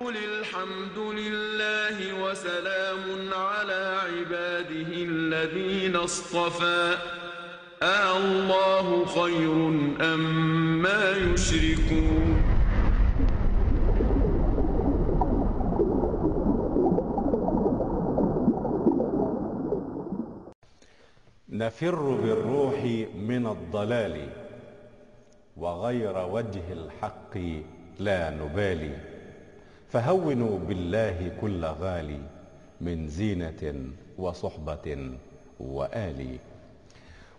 قل الحمد لله وسلام على عباده الذين اصطفى. آه الله خير أم ما يشركون. نفر بالروح من الضلال وغير وجه الحق لا نبالي. فهونوا بالله كل غالي من زينة وصحبة وآل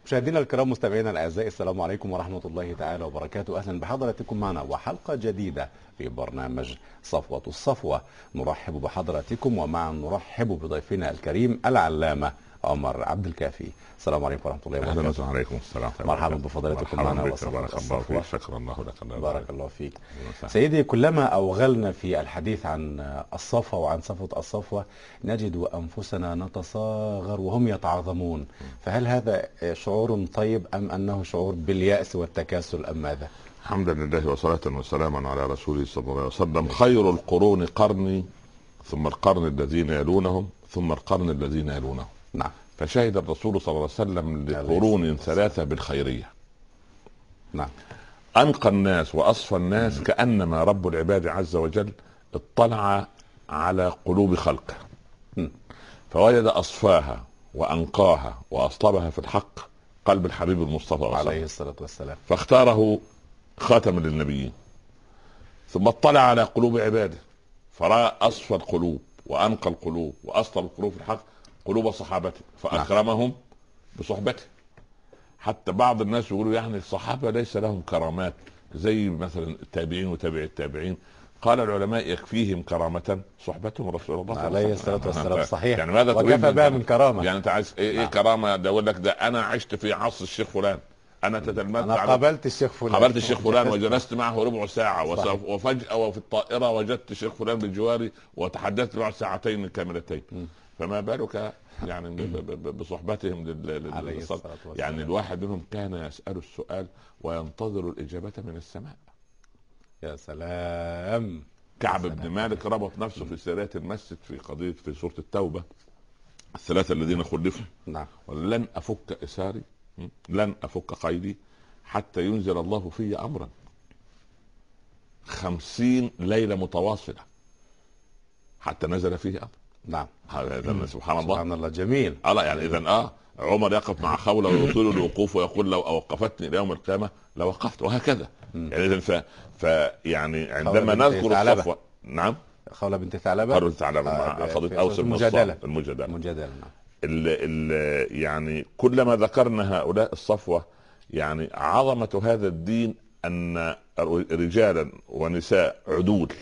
مشاهدينا الكرام مستمعينا الأعزاء السلام عليكم ورحمة الله تعالى وبركاته. أهلا بحضراتكم معنا وحلقة جديدة في برنامج صفوة الصفوة. نرحب بحضراتكم ومعا نرحب بضيفنا الكريم العلامة عمر عبد الكافي. السلام عليكم ورحمة الله أهلا وبركاته. وسهلا عليكم. السلام مرحبا بفضيلتكم معنا بارك الله. فيك. شكرا الله لك الله بارك. الله فيك. سيدي كلما أوغلنا في الحديث عن الصفوة وعن صفوة الصفوة نجد أنفسنا نتصاغر وهم يتعاظمون فهل هذا شعور طيب أم أنه شعور باليأس والتكاسل أم ماذا؟ حمدا لله وصلاة وسلاما على رسوله صلى الله عليه وسلم. خير القرون قرني ثم القرن الذين يلونهم ثم القرن الذين يلونهم. نعم. فشهد الرسول صلى الله عليه وسلم لقرون ثلاثة بالخيرية. نعم. أنقى الناس وأصفى الناس كأنما رب العباد عز وجل اطلع على قلوب خلقه. م. فوجد أصفاها وأنقاها وأصلبها في الحق قلب الحبيب المصطفى عليه الصلاة والسلام. فاختاره خاتما للنبيين. ثم اطلع على قلوب عباده. فرأى أصفى القلوب وأنقى القلوب وأصلب القلوب في الحق قلوب صحابته فأكرمهم بصحبته. حتى بعض الناس يقولوا يعني الصحابة ليس لهم كرامات زي مثلا التابعين وتابع التابعين. قال العلماء يكفيهم كرامة صحبتهم رسول الله صلى الله عليه الصلاة والسلام صحيح. يعني ماذا تريد وكفى بها من كرامة. يعني انت عايز إيه, إيه نعم. كرامة؟ ده أقول لك ده أنا عشت في عصر الشيخ فلان. أنا تتلمذت أنا على- قابلت الشيخ فلان. قابلت الشيخ فلان وجلست معه ربع ساعة صحيح. وفجأة وفي الطائرة وجدت الشيخ فلان بجواري وتحدثت معه ساعتين كاملتين. م. فما بالك يعني بصحبتهم لل- لل- عليه للصلاة. الصلاة والسلام. يعني الواحد منهم كان يسأل السؤال وينتظر الإجابة من السماء. يا سلام. كعب. بن مالك ربط نفسه في سرية المسجد في قضية في سورة التوبة. الثلاثة الذين خلفوا. نعم. ولن أفك إساري? لن أفك قيدي حتى ينزل الله في أمرا. خمسين ليلة متواصلة حتى نزل فيه أمر. نعم. هذا سبحان الله. سبحان الله جميل. الله يعني إذا آه عمر يقف مع خولة ويطيل الوقوف ويقول لو أوقفتني إلى يوم القيامة لوقفت وهكذا. يعني إذا ف... ف يعني عندما بنت نذكر. الصفوة نعم. خولة بنت ثعلبة؟ قالوا تعالى آه، مع أوس بن المجادلة. الصامت. المجادلة. مجادلة نعم. ال ال يعني كلما ذكرنا هؤلاء الصفوة يعني عظمة هذا الدين أن رجالا ونساء عدول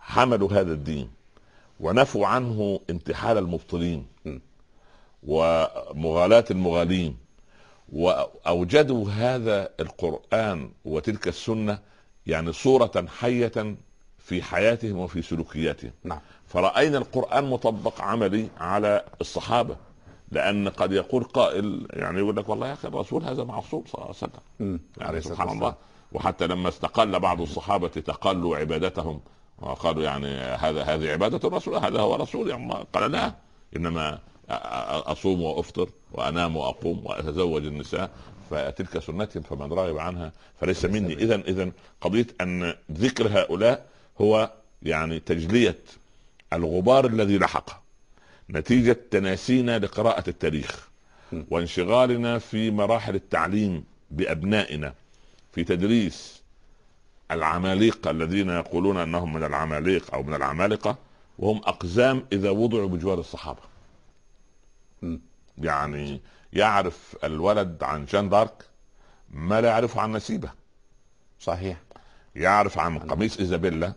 حملوا هذا الدين. ونفوا عنه انتحال المبطلين. ومغالاة المغالين وأوجدوا هذا القرآن وتلك السنة يعني صورة حية في حياتهم وفي سلوكياتهم نعم فرأينا القرآن مطبق عملي على الصحابة لأن قد يقول قائل يعني يقول لك والله يا أخي الرسول هذا معصوم صلى الله عليه وسلم. يعني سبحان. الله وحتى لما استقل بعض الصحابة تقلوا عبادتهم وقالوا يعني هذا هذه عبادة الرسول هذا هو رسول يعني قال لا أ- أصوم وأفطر وأنام وأقوم وأتزوج النساء فتلك سنتهم فمن رغب عنها فليس مني. إذا إذا قضية أن ذكر هؤلاء هو يعني تجلية الغبار الذي لحق نتيجة تناسينا لقراءة التاريخ. وانشغالنا في مراحل التعليم بأبنائنا في تدريس العمالقة الذين يقولون أنهم من العماليق أو من العمالقة وهم أقزام إذا وضعوا بجوار الصحابة. م. يعني يعرف الولد عن جان دارك ما لا يعرفه عن نسيبة. صحيح. يعرف عن قميص إيزابيلا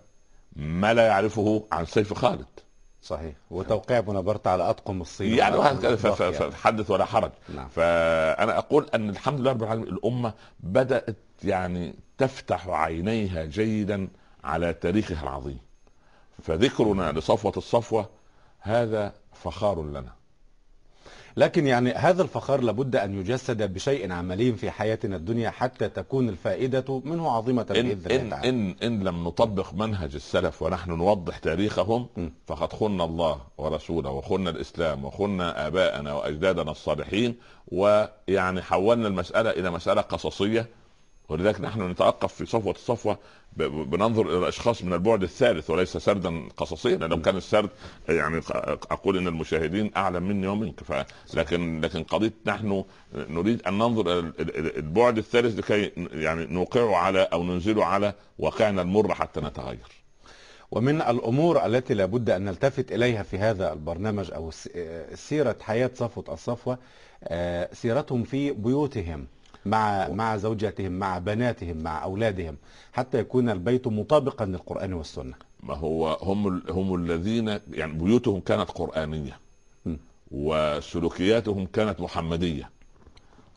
ما لا يعرفه عن سيف خالد. صحيح. وتوقيع بونابرت على أطقم الصين. يعني يعني. فحدث ولا حرج. نعم. فأنا أقول أن الحمد لله رب العالمين الأمة بدأت يعني تفتح عينيها جيدا على تاريخها العظيم. فذكرنا لصفوة الصفوة هذا فخار لنا. لكن يعني هذا الفخار لابد أن يجسد بشيء عملي في حياتنا الدنيا حتى تكون الفائدة منه عظيمة إن, بإذن إن, تعالى إن, إن لم نطبق منهج السلف ونحن نوضح تاريخهم م. فقد خنا الله ورسوله وخنا الإسلام وخنا آباءنا وأجدادنا الصالحين ويعني حولنا المسألة إلى مسألة قصصية ولذلك نحن نتوقف في صفوة الصفوة ب- ب- بننظر إلى الأشخاص من البعد الثالث وليس سردا قصصيا لو كان السرد يعني أقول إن المشاهدين أعلم مني ومنك. ف... لكن لكن قضية نحن نريد أن ننظر إلى ال- ال- البعد الثالث لكي يعني نوقعه على أو ننزله على واقعنا المر حتى نتغير. ومن الأمور التي لابد أن نلتفت إليها في هذا البرنامج أو س- آه، سيرة حياة صفوة الصفوة آه، سيرتهم في بيوتهم. مع مع زوجاتهم مع بناتهم مع أولادهم حتى يكون البيت مطابقا للقرآن والسنة. ما هو هم هم الذين يعني بيوتهم كانت قرآنية م. وسلوكياتهم كانت محمدية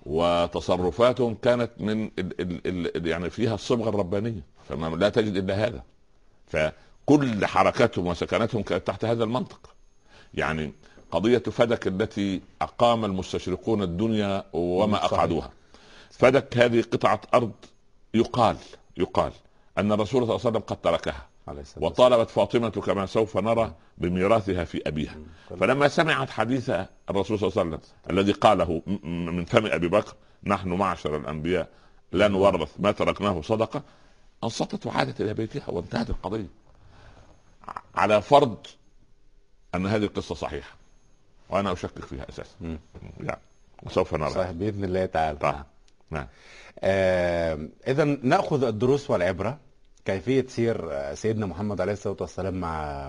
وتصرفاتهم كانت من ال ال ال يعني فيها الصبغة الربانية. فما لا تجد إلا هذا. فكل حركاتهم وسكناتهم كانت تحت هذا المنطق. يعني قضية فدك التي أقام المستشرقون الدنيا وما صحيح. أقعدوها. فدك هذه قطعة أرض يقال يقال أن الرسول صلى الله عليه وسلم قد تركها. وطالبت فاطمة كما سوف نرى بميراثها في أبيها. فلما سمعت حديث الرسول صلى الله عليه وسلم الذي قاله من فم أبي بكر نحن معشر الأنبياء لا نورث ما تركناه صدقة أنصتت وعادت إلى بيتها وانتهت القضية. على فرض أن هذه القصة صحيحة وأنا أشكك فيها أساسا. يعني وسوف نرى. صحيح بإذن الله تعالى. طبعا. نعم. آه إذا نأخذ الدروس والعبرة كيفية سير آه، سيدنا محمد عليه الصلاة والسلام مع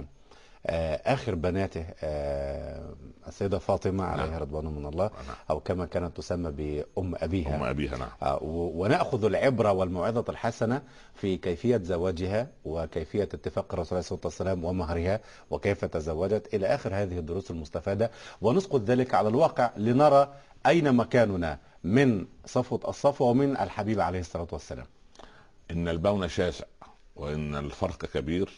آه آخر بناته آه السيدة فاطمة عليها رضوان من الله نعم. أو كما كانت تسمى بأم أبيها. أم أبيها نعم. و- ونأخذ العبرة والموعظة الحسنة في كيفية زواجها وكيفية اتفاق الرسول عليه الصلاة والسلام ومهرها وكيف تزوجت إلى آخر هذه الدروس المستفادة. ونسقط ذلك على الواقع لنرى أين مكاننا من صفوة الصفوة ومن الحبيب عليه الصلاة والسلام؟ إن البون شاسع وإن الفرق كبير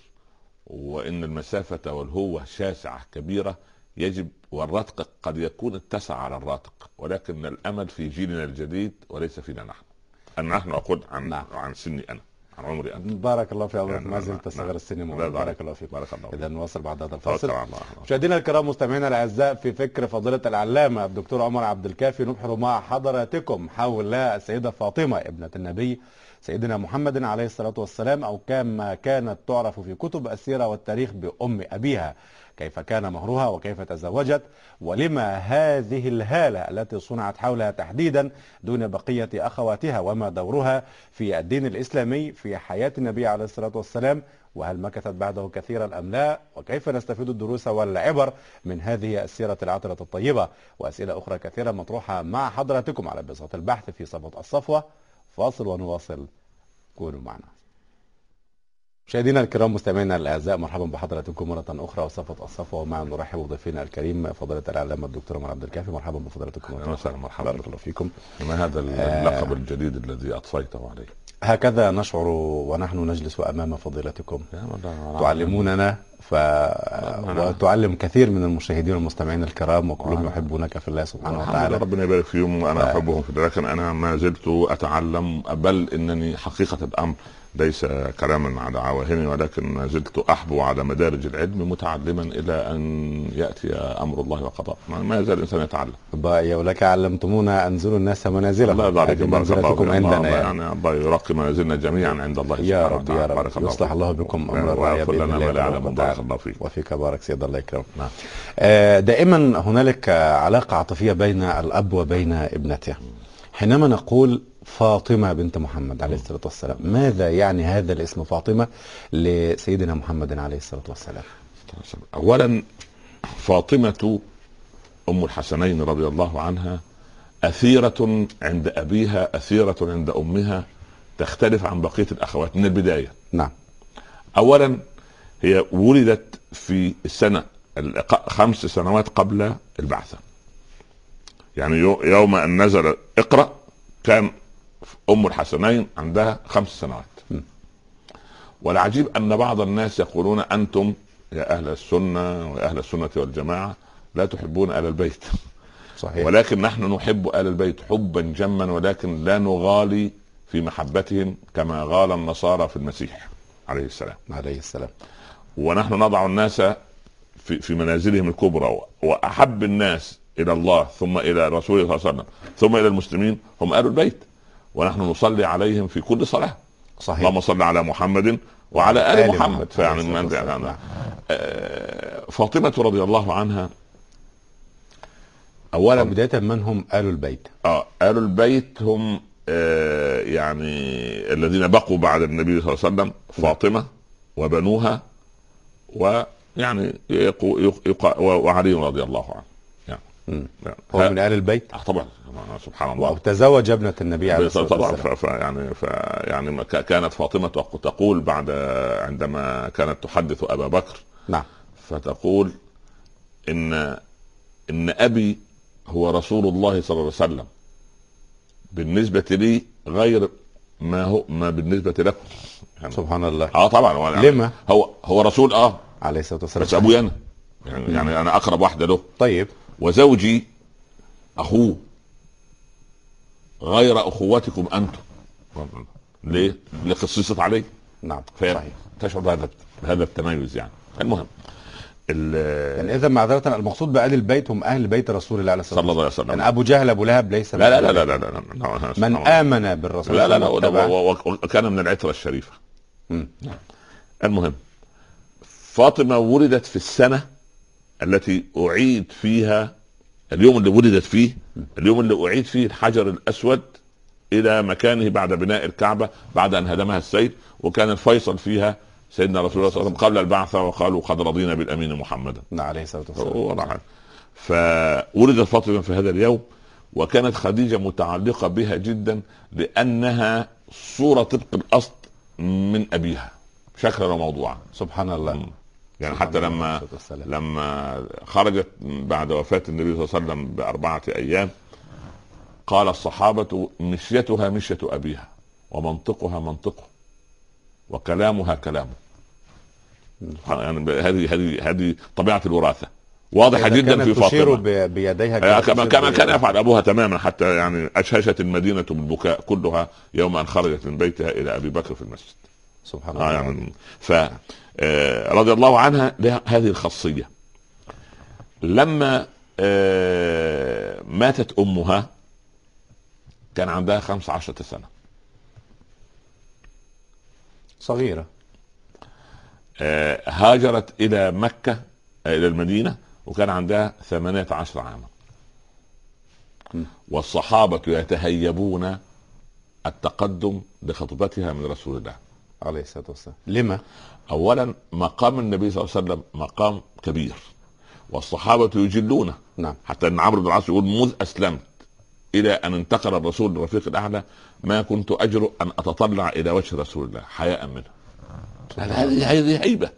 وإن المسافة والهوة شاسعة كبيرة يجب والرتق قد يكون اتسع على الراتق ولكن الأمل في جيلنا الجديد وليس فينا نحن. انا نحن أقول عن نعم. عن سني أنا. عن عمري. أنا بارك الله في عمرك يعني ما نعم، زلت نعم. صغير السن مولانا. بارك- الله فيك بارك الله إذا نواصل بعد هذا الفاصل. مشاهدينا الكرام مستمعينا الأعزاء في فكر فضيلة العلامة الدكتور عمر عبد الكافي نبحر مع حضراتكم حول السيدة فاطمة ابنة النبي سيدنا محمد عليه الصلاة والسلام أو كما كانت تعرف في كتب السيرة والتاريخ بأم أبيها. كيف كان مهرها وكيف تزوجت ولما هذه الهالة التي صنعت حولها تحديدا دون بقية أخواتها وما دورها في الدين الإسلامي في حياة النبي عليه الصلاة والسلام وهل مكثت بعده كثيرا أم لا؟ وكيف نستفيد الدروس والعبر من هذه السيرة العطره الطيبة؟ وأسئلة أخرى كثيرة مطروحة مع حضراتكم على بساط البحث في صفوة الصفوة. فاصل ونواصل. كونوا معنا. مشاهدينا الكرام مستمعينا الأعزاء مرحبا بحضراتكم مرة أخرى وصفة الصفوه ومعا نرحب بضيفنا الكريم فضيلة العلامه الدكتور عمر عبد الكافي مرحبا بفضيلتكم مرة وسهلا،. مرحبا. بارك الله فيكم ما هذا اللقب الجديد الذي أطفيته عليه هكذا نشعر ونحن نجلس أمام فضيلتكم. تعلموننا ف... وتعلم كثير من المشاهدين والمستمعين الكرام وكلهم. يحبونك في الله سبحانه وتعالى ربنا يبارك فيهم وأنا أحبهم في لكن أنا ما زلت أتعلم بل إنني حقيقة الأمر ليس كلاما على عواهني ولكن ما زلت أحبو على مدارج العلم متعلما إلى أن يأتي أمر الله وقضاء ما- يزال الإنسان يتعلم ولك علمتمونا انزلوا الناس منازلهم الله يبارك هذه فيك، بارك الله منزلتكم فيك. عندنا الله يعني. الله يرقي منازلنا جميعا عند الله يا سبحانه رب يا. رب بارك الله يصلح. الله بكم أمر باذن الله ما لا يعلم. بارك الله فيك وفيك بارك سيد الله يكرم نعم. آه، دائما هنالك علاقة عاطفية بين الأب وبين ابنته حينما نقول فاطمة بنت محمد عليه الصلاة والسلام. ماذا يعني هذا الاسم فاطمة لسيدنا محمد عليه الصلاة والسلام؟ اولا فاطمة أم الحسنين رضي الله عنها أثيرة عند أبيها أثيرة عند أمها تختلف عن بقية الأخوات من البداية. نعم. اولا هي ولدت في السنة الق- خمس سنوات قبل البعثة. يعني يو- يوم أن نزل اقرأ كان أم الحسنين عندها خمس سنوات. م. والعجيب أن بعض الناس يقولون أنتم يا أهل السنة ويا أهل السنة والجماعة لا تحبون آل البيت. صحيح. ولكن نحن نحب آل البيت حبا جما ولكن لا نغالي في محبتهم كما غال النصارى في المسيح عليه السلام. عليه السلام. ونحن نضع الناس في في منازلهم الكبرى وأحب الناس إلى الله ثم إلى رسوله صلى الله عليه وسلم ثم إلى المسلمين هم آل البيت. ونحن نصلي عليهم في كل صلاة. صحيح. اللهم صل على محمد وعلى آل آل محمد. محمد. فيعني من يعني فاطمة رضي الله عنها اولا بداية من هم آل البيت؟ آه آل البيت هم آه يعني الذين بقوا بعد النبي صلى الله عليه وسلم فاطمة وبنوها ويعني وعلي رضي الله عنه. يعني. يعني هو من آل البيت؟ آه طبعا. سبحان الله. وتزوج ابنة النبي عليه الصلاة طبعا والسلام. ف- ف- يعني ف يعني ما ك- كانت فاطمة تق- تقول بعد عندما كانت تحدث أبا بكر نعم. فتقول إن إن أبي هو رسول الله صلى الله عليه وسلم. بالنسبة لي غير ما هو ما بالنسبة لكم. يعني سبحان الله. آه طبعا. هو يعني لما؟ هو هو رسول آه. عليه الصلاة والسلام. بس أبوي أنا. يعني, يعني أنا أقرب واحدة له. طيب. وزوجي أخوه. غير اخوتكم أنتم ليه؟ لخصيصة عليه نعم صحيح تشعر بهذا بهذا التميز يعني المهم ال- يعني اذا معذرة المقصود بآل البيت هم أهل بيت رسول الله عليه الصلاة صلى الله عليه والسلام وسلم يعني أبو جهل أبو لهب ليس لا لا من لا لا. لا لا, لا, لا, من آمن بالرسول لا لا لا وكان من العترة الشريفة مم. المهم فاطمة ولدت في السنة التي أعيد فيها اليوم اللي ولدت فيه اليوم اللي أعيد فيه الحجر الأسود إلى مكانه بعد بناء الكعبة بعد أن هدمها السيل وكان الفيصل فيها سيدنا رسول الله صلى الله عليه وسلم قبل البعثة وقالوا قد رضينا بالأمين محمدا. نعم عليه الصلاة والسلام. فولدت فاطمة في هذا اليوم وكانت خديجة متعلقة بها جدا لأنها صورة طبق الأصل من أبيها. شكلا وموضوعا سبحان الله. مم. يعني حتى لما. لما خرجت بعد وفاة النبي صلى الله عليه وسلم بأربعة أيام قال الصحابة مشيتها مشية أبيها ومنطقها منطقه وكلامها كلامه يعني هذه هذه هذه طبيعة الوراثة واضحه جدا في تشير فاطمه ب- بيديها آه، كما كما تشير كان يفعل أبوها تماما حتى يعني أشهشت المدينة بالبكاء كلها يوم أن خرجت من بيتها إلى أبي بكر في المسجد. سبحان آه الله يعني ف آه، رضي الله عنها لها هذه الخاصية. لما آه، ماتت أمها كان عندها 15 سنة. صغيرة آه، هاجرت إلى مكة آه، إلى المدينة وكان عندها 18 عاما م. والصحابة يتهيبون التقدم لخطبتها من رسول الله عليه الصلاة والسلام لما؟ اولا مقام النبي صلى الله عليه وسلم مقام كبير والصحابة يجلونه نعم. حتى إن عمرو بن العاص يقول مذ أسلمت إلى أن انتقل الرسول للرفيق الأعلى ما كنت اجرؤ أن أتطلع إلى وجه رسول الله حياء منه. هذه هذه هيبه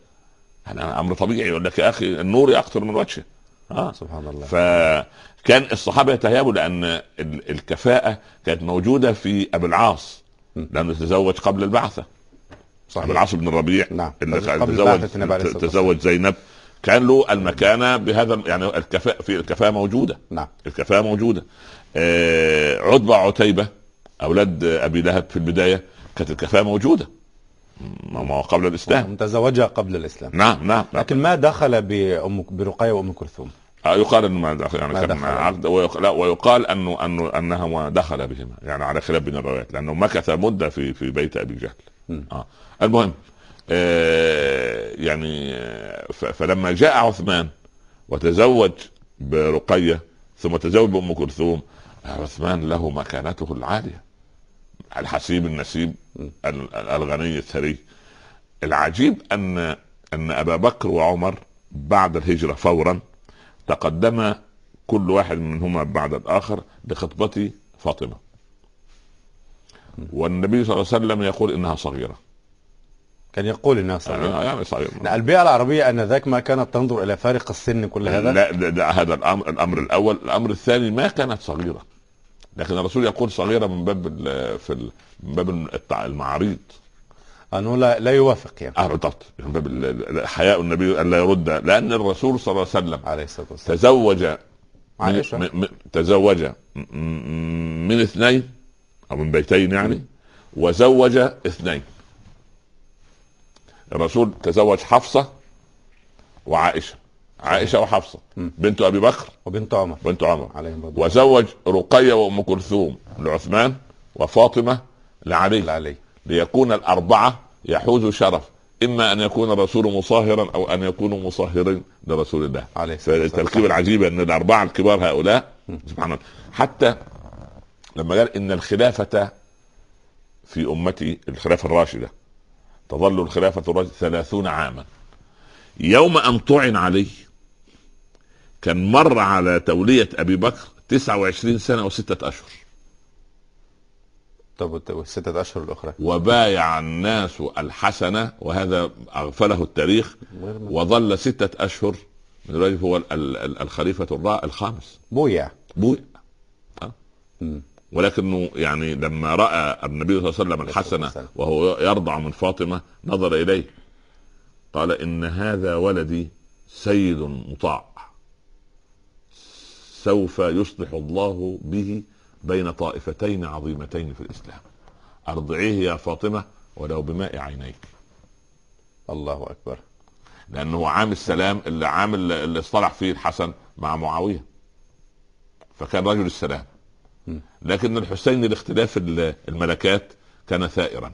هذا أمر طبيعي يقول لك يا أخي النور يقطر من وجهه. آه. سبحان الله. فكان الصحابة يتهيبوا لأن ال- الكفاءة كانت موجودة في ابي العاص. لأنه تزوج قبل البعثة. صحيح العاص بن الربيع نعم. قبل تزوج تزوج زينب. كان له المكانة بهذا يعني الكفاءه في الكفاءة موجودة. نعم. الكفاءة موجودة. آه عتبة عتيبة أولاد أبي لهب في البداية كانت الكفاءة موجودة. ما قبل الإسلام. تزوجها قبل الإسلام. نعم نعم, نعم. لكن ما دخل بأم برقية وأم كلثوم؟ آه، يقال إنه ما دخل يعني ما كان دخل. عقد ويق... لا ويقال انه انه أنها ما دخل بهما يعني على خلاف بين الروايات لأنه مكث مدة في في بيت أبي جهل. آه. المهم آه يعني آه،. فلما جاء عثمان وتزوج برقية ثم تزوج بأم كلثوم عثمان له مكانته العالية. الحسيب النسيب ال- ال- الغني الثري. العجيب أن أن أبا بكر وعمر بعد الهجرة فورا تقدم كل واحد منهما بعد الآخر لخطبه فاطمة. والنبي صلى الله عليه وسلم يقول إنها صغيرة. كان يقول إنها صغيرة. يعني يعني صغيرة. لا، البيئة العربية آنذاك ما كانت تنظر إلى فارق السن كل هذا؟ لا ده, ده هذا الأمر الأمر الأول. الأمر الثاني ما كانت صغيرة. لكن الرسول يقول صغيرة من باب في من باب المعاريض. أنه لا, لا يوافق يعني. آه بالضبط. من باب حياء النبي الا يرد. لأن الرسول صلى الله عليه وسلم عليه الصلاة والسلام. تزوج. من تزوج. من اثنين أو من بيتين يعني وزوج اثنين. الرسول تزوج حفصة وعائشة. عائشة وحفصة. بنت أبي بكر وبنت عمر. بنت عمر. عليهم وزوج رقية وأم كلثوم لعثمان وفاطمة لعلي. الله عليه ليكون الأربعة يحوز شرف. إما أن يكون الرسول مصاهرا أو أن يكونوا مصاهرين لرسول الله. عليه الصلاة والسلام. فالتركيبه العجيبه أن الأربعة الكبار هؤلاء سبحان الله. حتى لما قال إن الخلافة في أمتي الخلافة الراشدة تظل الخلافة الراشدة ثلاثون عاما. يوم أن طعن عليه كان مر على تولية أبي بكر 29 سنة وستة أشهر. طب والستة أشهر الأخرى. وبايع الناس الحسنة وهذا أغفله التاريخ وظل ستة أشهر من الرجل هو ال- ال- ال- الخليفة الخامس. بويع. بوي مم. ولكنه يعني لما رأى النبي صلى الله عليه وسلم الحسن والسلام. وهو يرضع من فاطمة نظر إليه. قال إن هذا ولدي سيد مطاع. سوف يصلح الله به بين طائفتين عظيمتين في الإسلام. أرضعيه يا فاطمة ولو بماء عينيك. الله أكبر. لأنه عام السلام اللي عام اللي اصطلح فيه الحسن مع معاوية. فكان رجل السلام. لكن الحسين لاختلاف ال- الملكات كان ثائرا.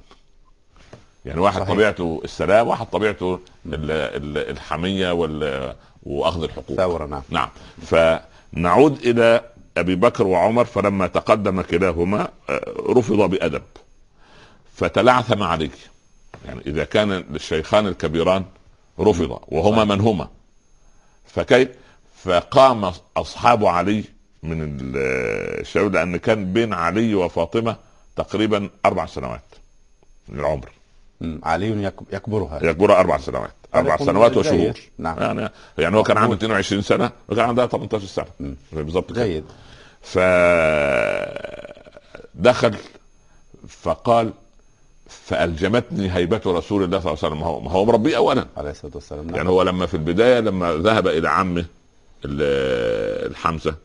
يعني واحد صحيح. طبيعته السلام واحد طبيعته ال- ال- الحميه وال- وأخذ الحقوق. ثورة نعم. نعم. فنعود إلى أبي بكر وعمر فلما تقدم كلاهما آه، رفض بأدب. فتلعثم عليه يعني إذا كان الشيخان الكبيران رفض وهما من هما. فكيف؟ فقام أصحاب علي من ال- الشباب لأن كان بين علي وفاطمة تقريبا أربع سنوات من العمر. علي يك- يكبرها يكبر أربع سنوات أربع سنوات. وشهور نعم. يعني يعني هو كان عنده مقبول. 22 سنة وكان عندها 18 سنة. بالظبط. جيد ف دخل فقال فألجمتني هيبة رسول الله صلى الله عليه وسلم ما هو ما هو مربيه اولا عليه الصلاة والسلام نعم يعني هو لما في البداية لما ذهب إلى عمه ال- الحمزة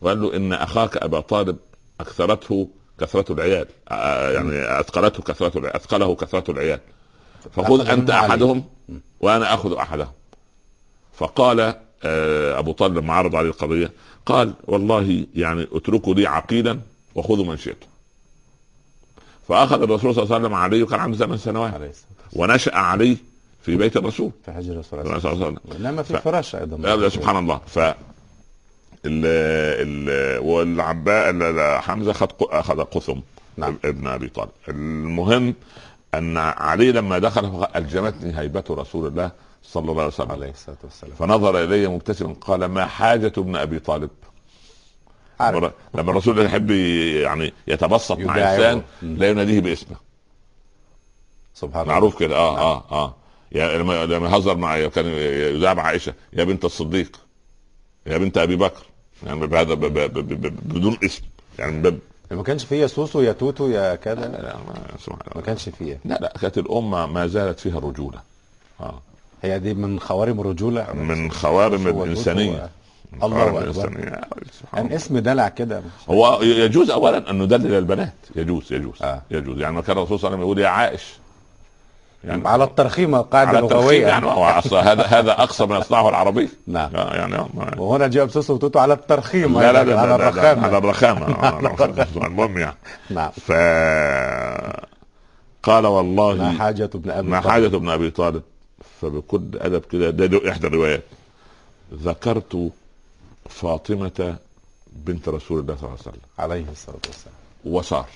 وقال له إن أخاك أبا طالب أكثرته كثرة العيال آه، يعني أثقلته كثرة العيال أثقله كثرة العيال. فخذ أنت. أحدهم وأنا آخذ أحدهم. فقال آه، أبو طالب لما عرض عليه القضية قال والله يعني اتركوا لي عقيلا وخذوا من شئتم. فأخذ الرسول صلى الله عليه وسلم علي وكان عنده ثمان سنوات. عليه ونشأ علي في بيت الرسول. في حجر الرسول عليه صلى الله عليه وسلم. إنما في فراش لا لا سبحان الله. ف والعباء ال- ال- حمزة اخذ أخذ قثم نعم. ابن أبي طالب المهم أن علي لما دخل الجمتني هيبة رسول الله صلى الله عليه وسلم عليه الصلاة والسلام فنظر إلي مبتسما قال ما حاجة ابن أبي طالب عارف. لما الرسول يحب يعني يتبسط مع. إنسان. لا يناديه باسمه سبحان الله معروف كده آه نعم. آه آه يا لما لما يهزر مع كان يداعب عائشة يا بنت الصديق يا بنت أبي بكر. يعني بهذا بدون اسم. يعني من باب ما كانش فيه سوسو يا توتو يا لا كذا؟ لا ما سبحان ما الله. كانش فيه. لا لا كانت الأمة ما زالت فيها الرجوله آه. هي دي من خوارم الرجولة؟ من خوارم. الإنسانية. الله سبحان يعني. اسم دلع كده. هو يجوز اولا أن ندلل البنات. يجوز يجوز آه. يجوز. يعني ما كان الرسول صلى الله عليه وسلم يقول يا عائش يعني على الترخيم قاعدة على الترخيم لغوية يعني هذا هذا أقصى ما يصنعه العربي. نعم. آه، يعني وهنا جاء بسوسو وتوتو على الترخيم لا لا أيضاً، لا على لا- لا- لا- الرخامة. على الرخامة آه، الرخامة. المهم يعني. نعم. ف قال والله ما حاجة ابن أبي ما. حاجة ابن أبي طالب؟ فبكل أدب كده ده له إحدى الروايات. ذكرت فاطمة بنت رسول الله صلى الله عليه وسلم. عليه الصلاة والسلام. وصار.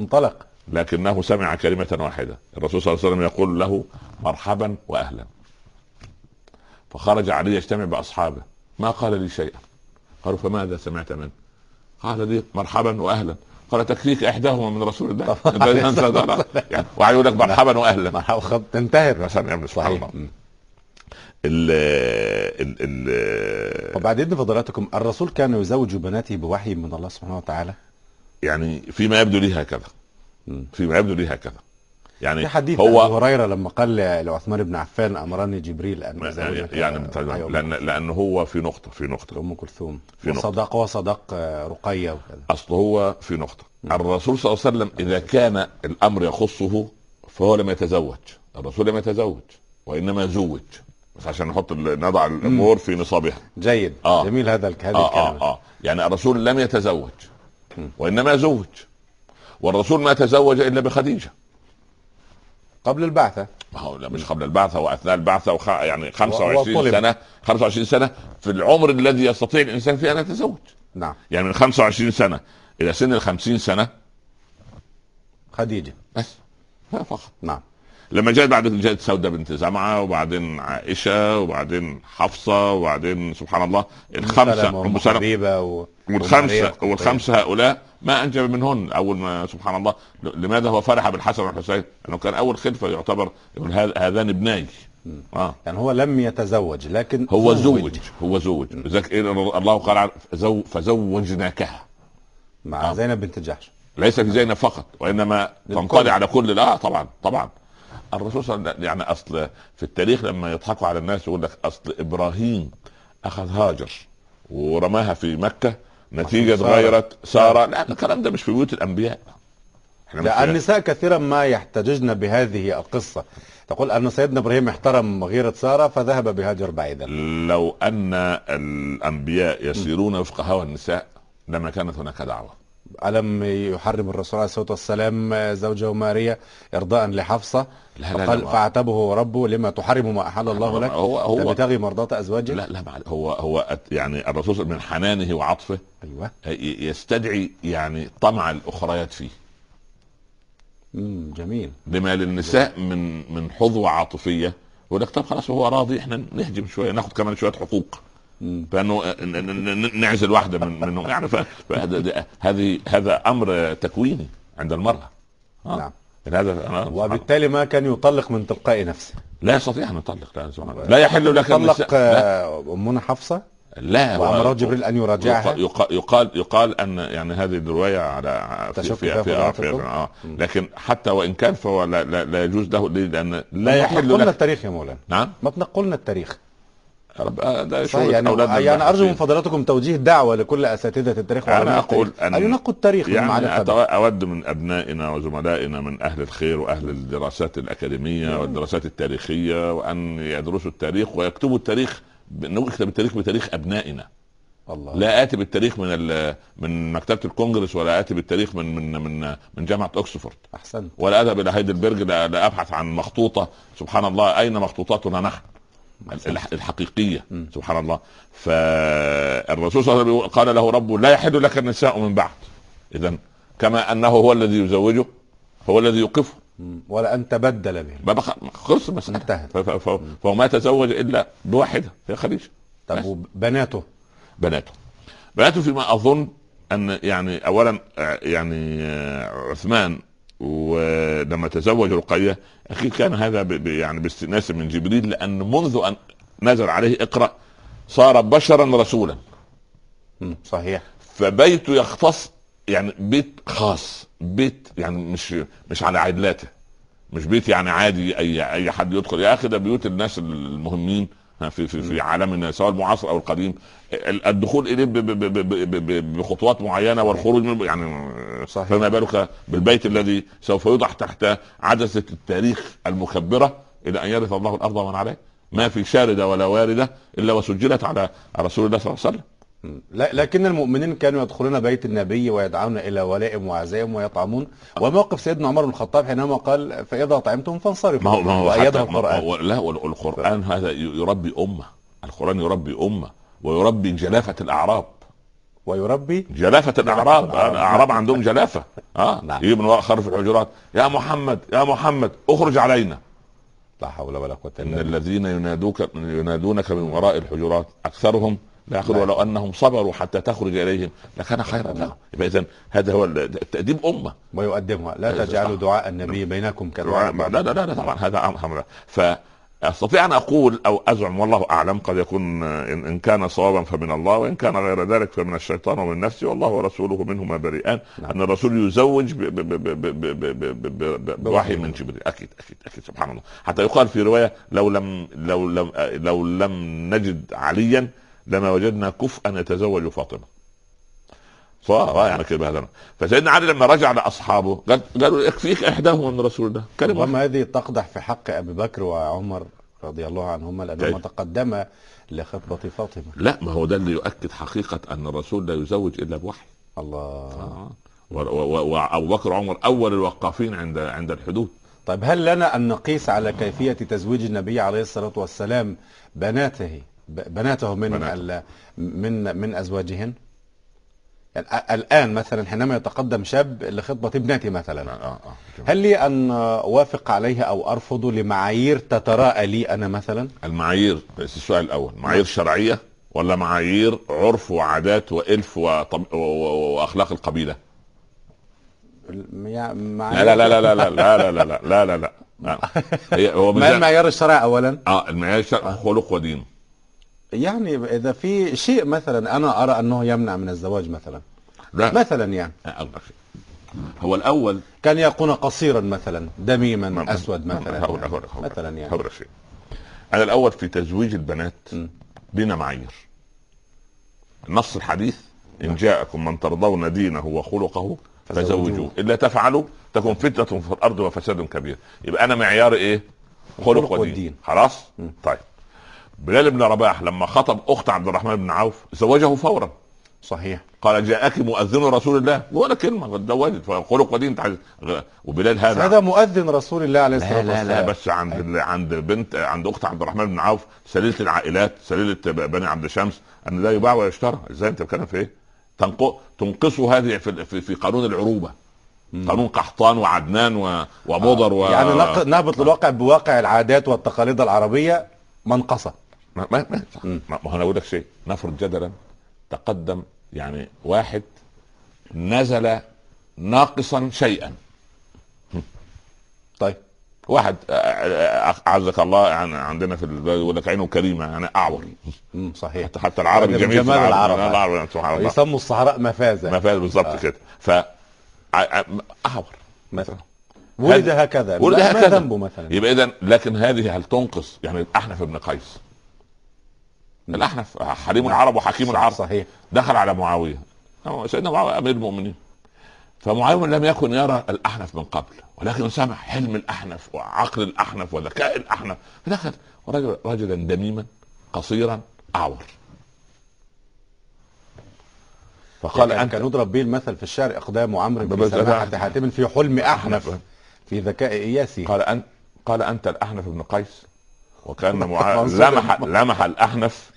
انطلق. لكنه سمع كلمة واحدة. الرسول صلى الله عليه وسلم يقول له مرحبا واهلا. فخرج علي يجتمع بأصحابه. ما قال لي شيئا. قالوا فماذا سمعت منه؟ قال لي مرحبا واهلا. قال تكفيك إحداهما من رسول الله. يعني وقعد يقول لك مرحبا واهلا. مرحبا خط تنتهر مثلا ابن سبحان الله. ال ال ال وبعد اذن فضلاتكم الرسول كان يزوج بناته بوحي من الله سبحانه وتعالى؟ يعني فيما يبدو لي هكذا. فيما يبدو لي هكذا. يعني في حديث هو ابو هريرة لما قال لعثمان بن عفان أمرني جبريل أن يعني معي أم لأن لأن هو في نقطه في نقطة. ام كلثوم. في نقطة. وصدق وصدق رقية وكذا. أصل هو في نقطة. الرسول صلى الله عليه وسلم إذا كان الأمر يخصه فهو لم يتزوج. الرسول لم يتزوج وإنما زوج. بس عشان نحط نضع الأمور في نصابها. جيد. آه. جميل هذا الك- هذه آه, الكلمة. آه, آه يعني الرسول لم يتزوج وإنما زوج. والرسول ما تزوج إلا بخديجة. قبل البعثة. ما هو لا مش قبل البعثة وأثناء البعثة وخ... يعني 25 وطلب. سنة 25 سنة في العمر الذي يستطيع الإنسان فيه أن يتزوج. نعم. يعني من 25 سنة إلى سن ال 50 سنة. خديجة. بس فقط. نعم. لما جاءت بعد جاءت سودة بنت زمعة وبعدين عائشة وبعدين حفصة وبعدين سبحان الله أم سلمة حبيبة و... والخمسة وماريا والخمسة هؤلاء ما أنجب منهن أول ما سبحان الله لماذا هو فرح بالحسن والحسين؟ لأنه كان أول خلفة يعتبر يقول هذا- هذان ابناي. آه. يعني هو لم يتزوج لكن هو زوج. هو زوج. لذلك إيه الله قال فزوجناكها. مع آه. زينب بنت جحش. ليس في زينب فقط وإنما. تنطلي على كل. لا طبعا طبعا. الرسول صلى الله عليه وسلم يعني أصل في التاريخ لما يضحكوا على الناس يقول لك أصل إبراهيم أخذ هاجر ورماها في مكة نتيجة سارة. غيرت سارة. لا الكلام ده مش في بيوت الأنبياء. لا النساء كثيرا ما يحتججن بهذه القصة. تقول أن سيدنا إبراهيم احترم غيرة سارة فذهب بهاجر بعيدا. لو أن الأنبياء يسيرون وفق هوى النساء لما كانت هناك دعوة. ألم يحرم الرسول عليه الصلاة والسلام زوجه ماريا إرضاء لحفصة؟ لا لا فقال لا فعتبه ربه لما تحرم ما أحل الله لك؟ هو هو تبتغي مرضات أزواجك؟ لا لا هو هو يعني الرسول من حنانه وعطفه أيوة. يستدعي يعني طمع الأخريات فيه. مم جميل. لما للنساء من من حظوة عاطفية يقول لك طب خلاص هو راضي إحنا نهجم شوية ناخد كمان شوية حقوق. فانه نعزل واحدة من منهم. يعني هذه هذا أمر تكويني عند المرأة. نعم. هذا وبالتالي ما كان يطلق من تلقاء نفسه. لا يستطيع أن يطلق لا سبحان الله. لا يحل لك طلق آه، أمنا حفصة؟ لا وأمره جبريل أن يراجعها؟ يقال, يقال يقال أن يعني هذه الرواية على في في في, في؟ آه. لكن حتى وإن كان فهو لا, لا, لا يجوز له؟ لأن لا ما يحل لك. التاريخ يا مولانا. نعم؟ ما تنقلنا التاريخ. آه، ده شغل يعني أولادنا يعني أرجو من. فضيلتكم توجيه دعوة لكل أساتذة التاريخ أنا أقول ان ينقوا التاريخ يعني أود من أبنائنا وزملائنا من أهل الخير وأهل الدراسات الأكاديمية والدراسات التاريخية وأن يدرسوا التاريخ ويكتبوا التاريخ نكتب التاريخ بتاريخ أبنائنا. الله لا آتي بالتاريخ من من مكتبة الكونجرس ولا آتي بالتاريخ من من من من جامعة اوكسفورد أحسنت. ولا اذهب إلى هايدلبرج لا, لا أبحث عن مخطوطة. سبحان الله أين مخطوطاتنا نحن؟ الح- الحقيقية سبحان الله. فالرسول صلى الله عليه وسلم قال له ربه لا يحل لك النساء من بعد. اذا كما أنه هو الذي يزوجه هو الذي يوقفه. ولا أن تبدل به. خلص المساله انتهت. فهو ما تزوج إلا بواحدة هي خديجة. طب وبناته؟ بناته. بناته فيما أظن أن يعني اولا يعني عثمان ولما تزوج رقيه أكيد كان هذا ب- يعني باستئناس من جبريل لأن منذ أن نزل عليه اقرأ صار بشرا رسولا. صحيح. فبيته يختص يعني بيت خاص بيت يعني مش مش على عدلاته. مش بيت يعني عادي أي أي حد يدخل. يا أخي ده بيوت الناس المهمين. في في في عالمنا سواء المعاصر أو القديم ال- الدخول إليه بخطوات معينة والخروج منه يعني صحيح. فما بالك بالبيت الذي سوف يوضع تحت عدسة التاريخ المكبره إلى أن يرث الله الأرض ومن عليه ما في شاردة ولا واردة إلا وسجلت على رسول الله صلى الله عليه وسلم لكن المؤمنين كانوا يدخلون بيت النبي ويدعون إلى ولائم وعزائم ويطعمون. وموقف سيدنا عمر بن الخطاب حينما قال فإذا طعمتم فانصرفوا. ما هو ما هو حتى- ما القرآن. هو لا وال- القران هذا يربي أمة. القرآن يربي أمة. ويربي جلافة الأعراب. ويربي جلافة الأعراب. الأعراب. عندهم جلافة. آه نعم. يجي من وراء خلف الحجرات. يا محمد يا محمد اخرج علينا. لا حول ولا قوة إن الا بالله. الذين ينادوك ينادونك من وراء الحجرات أكثرهم لا ولو انهم صبروا حتى تخرج اليهم لكان خيرا لهم اذا هذا هو التاديب امه ويقدمها لا تجعلوا دعاء النبي بينكم كدعاء لا لا لا طبعا هذا أمر فاستطيع ان أقول أو ازعم والله اعلم قد يكون ان كان صوابا فمن الله وان كان غير ذلك فمن الشيطان ومن نفسي والله ورسوله منهما بريئان ان الرسول يزوج بوحي من جبريل أكيد أكيد أكيد سبحان الله حتى يقال في روايه لو لم لو لم لو لم نجد عليا لما وجدنا كفءا يتزوج فاطمة. صح يعني كده بهذا فسيدنا علي لما رجع لأصحابه قال قالوا يكفيك إحداهما من رسول الله كلمة. ربما هذه تقدح في حق أبي بكر وعمر رضي الله عنهما لانهما كيف؟ تقدما لخطبة فاطمة. لا ما هو ده اللي يؤكد حقيقة أن الرسول لا يزوج إلا بوحي. الله. آه. وأبو بكر وعمر أول الوقافين عند عند الحدود. طيب هل لنا أن نقيس على كيفية تزويج النبي عليه الصلاة والسلام بناته بناته من بناته. من من ازواجهن؟ يعني الان مثلا حينما يتقدم شاب لخطبه ابنتي مثلا آه آه. هل لي ان اوافق عليها أو ارفض لمعايير تتراءى لي أنا مثلا؟ المعايير بس السؤال الأول معايير شرعيه ولا معايير عرف وعادات والف وطب... واخلاق القبيله يعني لا لا لا لا لا لا لا لا لا لا لا لا لا هو ما المعيار الشرعي اولا؟ آه المعيار الشرعي خلق ودين يعني إذا في شيء مثلا أنا أرى أنه يمنع من الزواج مثلا. لا. مثلا يعني. شيء. هو الأول. كان يكون قصيرا مثلا دميما ما- أسود ما- مثلا هقول- يعني. هقول- هقول- مثلا يعني. هقول لك شيء. أنا الأول في تزويج البنات. بنا معايير. النص الحديث إن جاءكم من ترضون دينه وخلقه فزوجوه. إلا تفعلوا تكون فتنة في الأرض وفساد كبير. يبقى أنا معياري إيه؟ خلق ودين. خلاص. طيب. بلال بن رباح لما خطب أخت عبد الرحمن بن عوف زوجه فورا. صحيح. قال جاءك مؤذن رسول الله. ولا كلمة قد زوجت فخلق ودين وبلال هذا هذا مؤذن رسول الله عليه الصلاة لا لا والسلام. لا بس عند عند بنت عند أخت عبد الرحمن بن عوف سليلة العائلات سليلة بني عبد شمس أن لا يباع ويشترى إزاي أنت بتتكلم في إيه؟ تنق... تنقصوا هذه في, في, في قانون العروبة. قانون قحطان وعدنان و... ومضر و... يعني نهبط للواقع بواقع العادات والتقاليد العربية منقصة. ما ما ما. ما ما أنا أقول لك شيء. نفرض جدلا. تقدم يعني واحد نزل ناقصا شيئا. طيب. واحد أعزك الله يعني عندنا في يقول لك عينه كريمة يعني أعور. صحيح. حتى حتى العربي جميل. جمال العرب. العرب. يعني سبحان الله. يسموا الصحراء مفازة. ما فاز بالظبط آه. كده. ف أعور. مثلا. ولد هكذا. ولد ما- ما هكذا. ذنبه مثلا. يبقى اذا لكن هذه هل تنقص؟ يعني الاحنف بن قيس. الأحنف حليم العرب وحكيم العرب. صحيح. دخل على معاوية. سيدنا معاوية أمير المؤمنين. فمعاوية لم يكن يرى الأحنف من قبل ولكن سمع حلم الأحنف وعقل الأحنف وذكاء الأحنف. فدخل رجل رجلا دميما قصيرا أعور. فقال يعني أنت كان يضرب به المثل في الشعر إقدام عمرو في سماحة حاتم في حلم أحنف. في ذكاء اياسي قال انت قال أنت الأحنف بن قيس وكان معاويه لمح بن- لمح الأحنف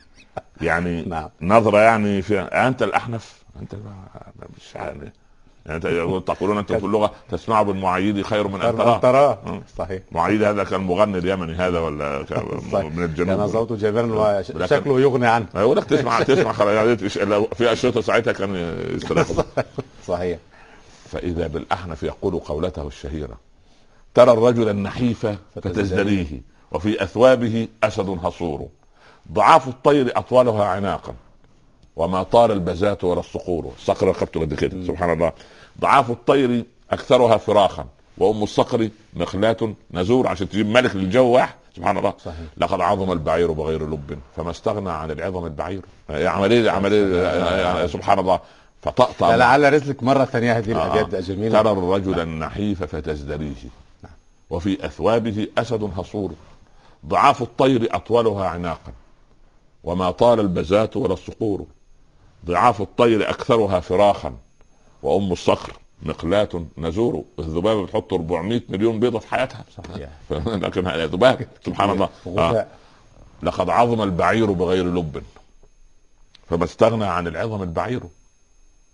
يعني نعم. نظرة يعني في أنت الأحنف أنت مش يعني يعني أنت تقولون أنتم في اللغة تسمع بالمعيد خير من أن تراه. مم. صحيح. معيد هذا كان مغني اليمني هذا ولا كان. من كان الجنوب صوته جبرا لكن- وشكله يغني عنه. يقول لك تسمع تسمع يعني في أشرطة ساعتها كان يستريح صحيح. فإذا بالأحنف يقول قولته الشهيرة ترى الرجل النحيف فتزدريه. وفي أثوابه أسد هصور ضعاف الطير أطولها عناقا. وما طار البزات ولا الصقور. الصقر رقبته قد كده سبحان الله. ضعاف الطير أكثرها فراخا. وأم الصقر مخلاة نزور عشان تجيب ملك للجو واحد. سبحان الله. صحيح. لقد عظم البعير بغير لب. فما استغنى عن العظم البعير. عملية عملية سبحان الله. فطأطأ لعل رزقك مرة ثانية. هذه آه. الابيات جميلة. ترى الرجل النحيف فتزدريه. وفي أثوابه أسد هصور ضعاف الطير أطولها عناقا. وما طال البزات ولا الصقور. ضعاف الطير أكثرها فراخا وأم الصقر مقلاة نزور. الذبابة بتحط 400 مليون بيضة في حياتها. لكن ذباب سبحان الله. آه. لقد عظم البعير بغير لب. فما استغنى عن العظم البعير.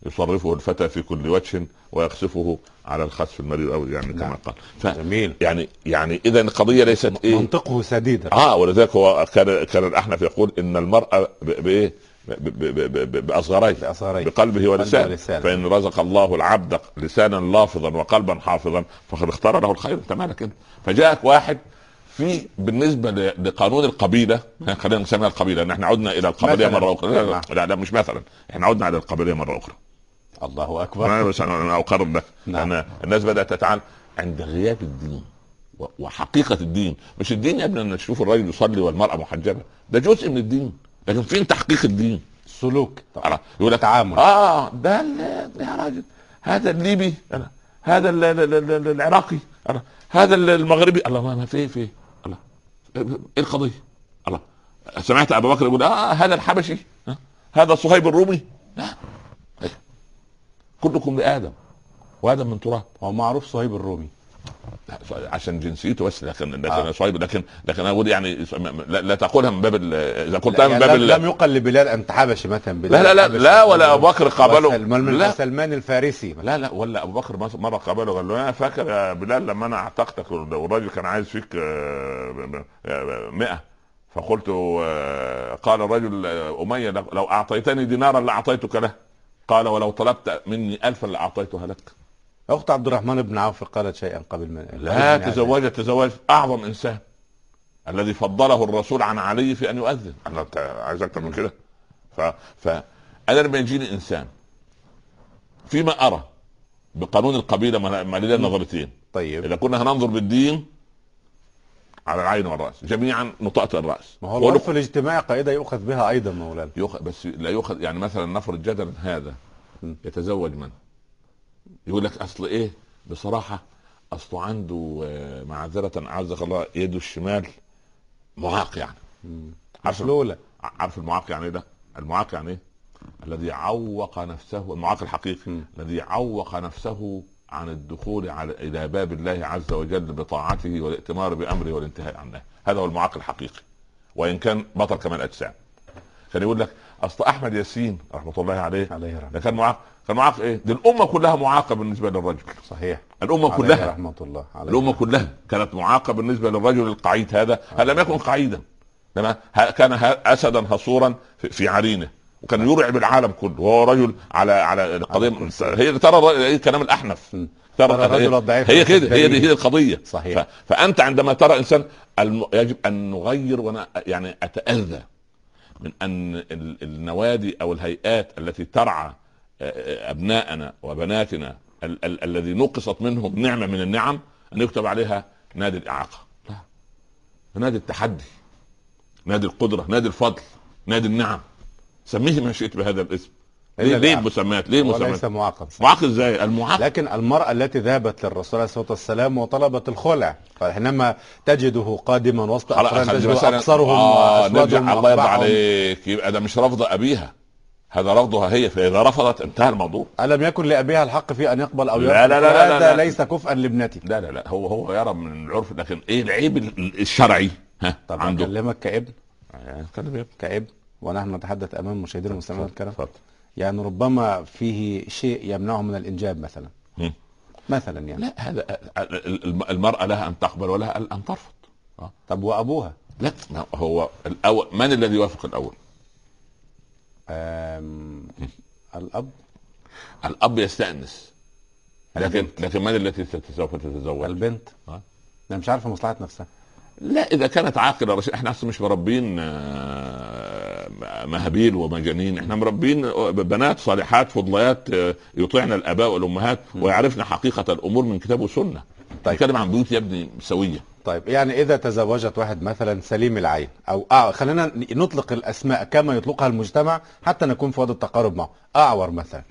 يصرفه الفتى في كل وجه ويخسفه على الخسف المرير أو يعني كما نعم. قال. ف جميل. يعني يعني اذا القضية ليست إيه؟ منطقه سديدا آه ولذلك هو كان كان الأحنف يقول إن المرأة ب- بايه ب- ب- ب- ب- باصغرين بأصغرين. بقلبه ولسانه. فإن رزق الله العبد لسانا لافظا وقلبا حافظا فقد اختار له الخير. أنت مالك أنت؟ فجاءك واحد في بالنسبة ل- لقانون القبيلة. خلينا نسميها القبيلة. ان إحنا عدنا إلى القبليه. مرة أخرى. لا, نعم. لا, لا, مش مثلا. إحنا عدنا على القبليه مرة أخرى. الله أكبر. أنا بس أنا أنا اقرر ده نعم. لأن الناس بدأت تتعلم عند غياب الدين وحقيقة الدين. مش الدين يا ابني ان تشوف الرجل يصلي والمرأة محجبة. ده جزء من الدين. لكن فين تحقيق الدين؟ سلوك. أنا- يقول لك تعامل. آه ده يا راجل. هذا الليبي. أنا هذا ال- ال- ال- ال- العراقي. أنا هذا ال- المغربي. الله ما في في. الله. إيه القضية؟ الله. سمعت أبو بكر يقول آه هذا الحبشي. هذا صهيب الرومي. لا. كلكم لادم وآدم من تراب. هو معروف صهيب الرومي. عشان جنسيته بس لكن لكن آه. صهيب لكن لكن أنا أقول يعني لا, لا تقولها من باب إذا قلتها من يعني باب لم, يقل لبلال انت حبشي مثلا بلال. لا لا لا. لا ولا أبو بكر قابله. لا. سلمان الفارسي. لا لا ولا أبو بكر مرة قابله قال له أنا فاكر يا بلال لما أنا اعتقتك والراجل كان عايز فيك آه، آه، 100 فقلت آه، قال الرجل آه، أمية لو أعطيتني دينارا لاعطيتك له. قال ولو طلبت مني ألفا لأعطيتها لك. أخت عبد الرحمن بن عوف قالت شيئا قبل من لا تزوجت تزوج أعظم إنسان الذي فضله الرسول عن علي في أن يؤذن. أنت عايز أكتر من كده. ف فانا لما يجيني إنسان فيما أرى بقانون القبيلة ما لنا نظرتين. طيب. إذا كنا هننظر بالدين على العين والرأس جميعا نطأت الرأس ما هو العرف الاجتماعي قاعدة يؤخذ بها أيضا مولانا يؤخذ بس لا يؤخذ يعني مثلا نفرض جدلا هذا. يتزوج من؟ يقول لك أصل إيه؟ بصراحة اصله عنده آه، معذرة اعزك الله يده الشمال معاق يعني عارف مشلوله عارف المعاق يعني إيه ده؟ المعاق يعني إيه؟ الذي عوق نفسه المعاق الحقيقي. الذي عوق نفسه عن الدخول على إلى باب الله عز وجل بطاعته والائتمار بأمره والانتهاء عن نهيه هذا هو المعاق الحقيقي. وإن كان بطل كمال أجسام. كان يقول لك أصل أحمد ياسين رحمة الله عليه عليه رحمة كان معاق كان معاق إيه؟ دي الأمة كلها معاقة بالنسبة للرجل. صحيح. الأمة عليه كلها. رحمة الله عليه. الأمة كلها كانت معاقة بالنسبة للرجل القعيد هذا. هل لم يكن قعيدا؟ كان أسدا هصورا في عرينه. وكان يرعب العالم كله. وهو رجل على على القضية. هي ترى كلام الأحنف. ترى الرجل هي- الضعيف هي كده. هي. دي هي القضية. صحيح. ف... فأنت عندما ترى إنسان الم... يجب أن نغير وأنا يعني أتأذى من أن ال- النوادي أو الهيئات التي ترعى آه، أبناءنا وبناتنا ال- ال- الذي نقصت منهم نعمة من النعم أن يكتب عليها نادي الإعاقة. لا. نادي التحدي. نادي القدرة. نادي الفضل. نادي النعم. سميه ما شئت بهذا الاسم. ليه, ليه. المسميات ليه وليس المسميات معاقب. صحيح. معاق إزاي؟ المعاق لكن المرأة التي ذهبت للرسول عليه الصلاة والسلام وطلبت الخلع. فحينما تجده قادما وسط خلي تجده مثلا أقصرهم آه وأسودهم الله يرضى. عليك. يبقى ده مش رفض أبيها. هذا رفضها هي. فإذا رفضت انتهى الموضوع. ألم يكن لأبيها الحق في أن يقبل أو لا، يرفض لا، لا، لا، هذا لا. ليس كفءا لابنتي. لا لا لا. هو هو يرى من العرف لكن إيه العيب ال- الشرعي؟ ها طب عنده. أكلمك كابن. آه، ابني. كابن. ونحن نتحدث أمام مشاهدينا المستمعين الكرام اتفضل يعني ربما فيه شيء يمنعه من الإنجاب مثلا مم. مثلا يعني لا هذا ال- ال- المرأة لها أن تقبل ولها أن ترفض آه. طب وأبوها لا هو الأول من الذي يوافق الأول؟ آم... الأب الأب يستأنس لكن. لكن من التي سوف تتزوج؟ البنت آه. أنا مش عارفة مصلحة نفسها لا إذا كانت رشيدة إحنا أصلا مش مربين آه، مهابيل ومجانين إحنا مربين بنات صالحات فضليات آه، يطيعن الآباء والأمهات ويعرفن حقيقة الأمور من كتاب وسنة. طيب. نتكلم عن بيوت يا ابني سوية. طيب يعني إذا تزوجت واحد مثلا سليم العين أو آه خلينا نطلق الأسماء كما يطلقها المجتمع حتى نكون في وضع التقارب معه. أعور مثلا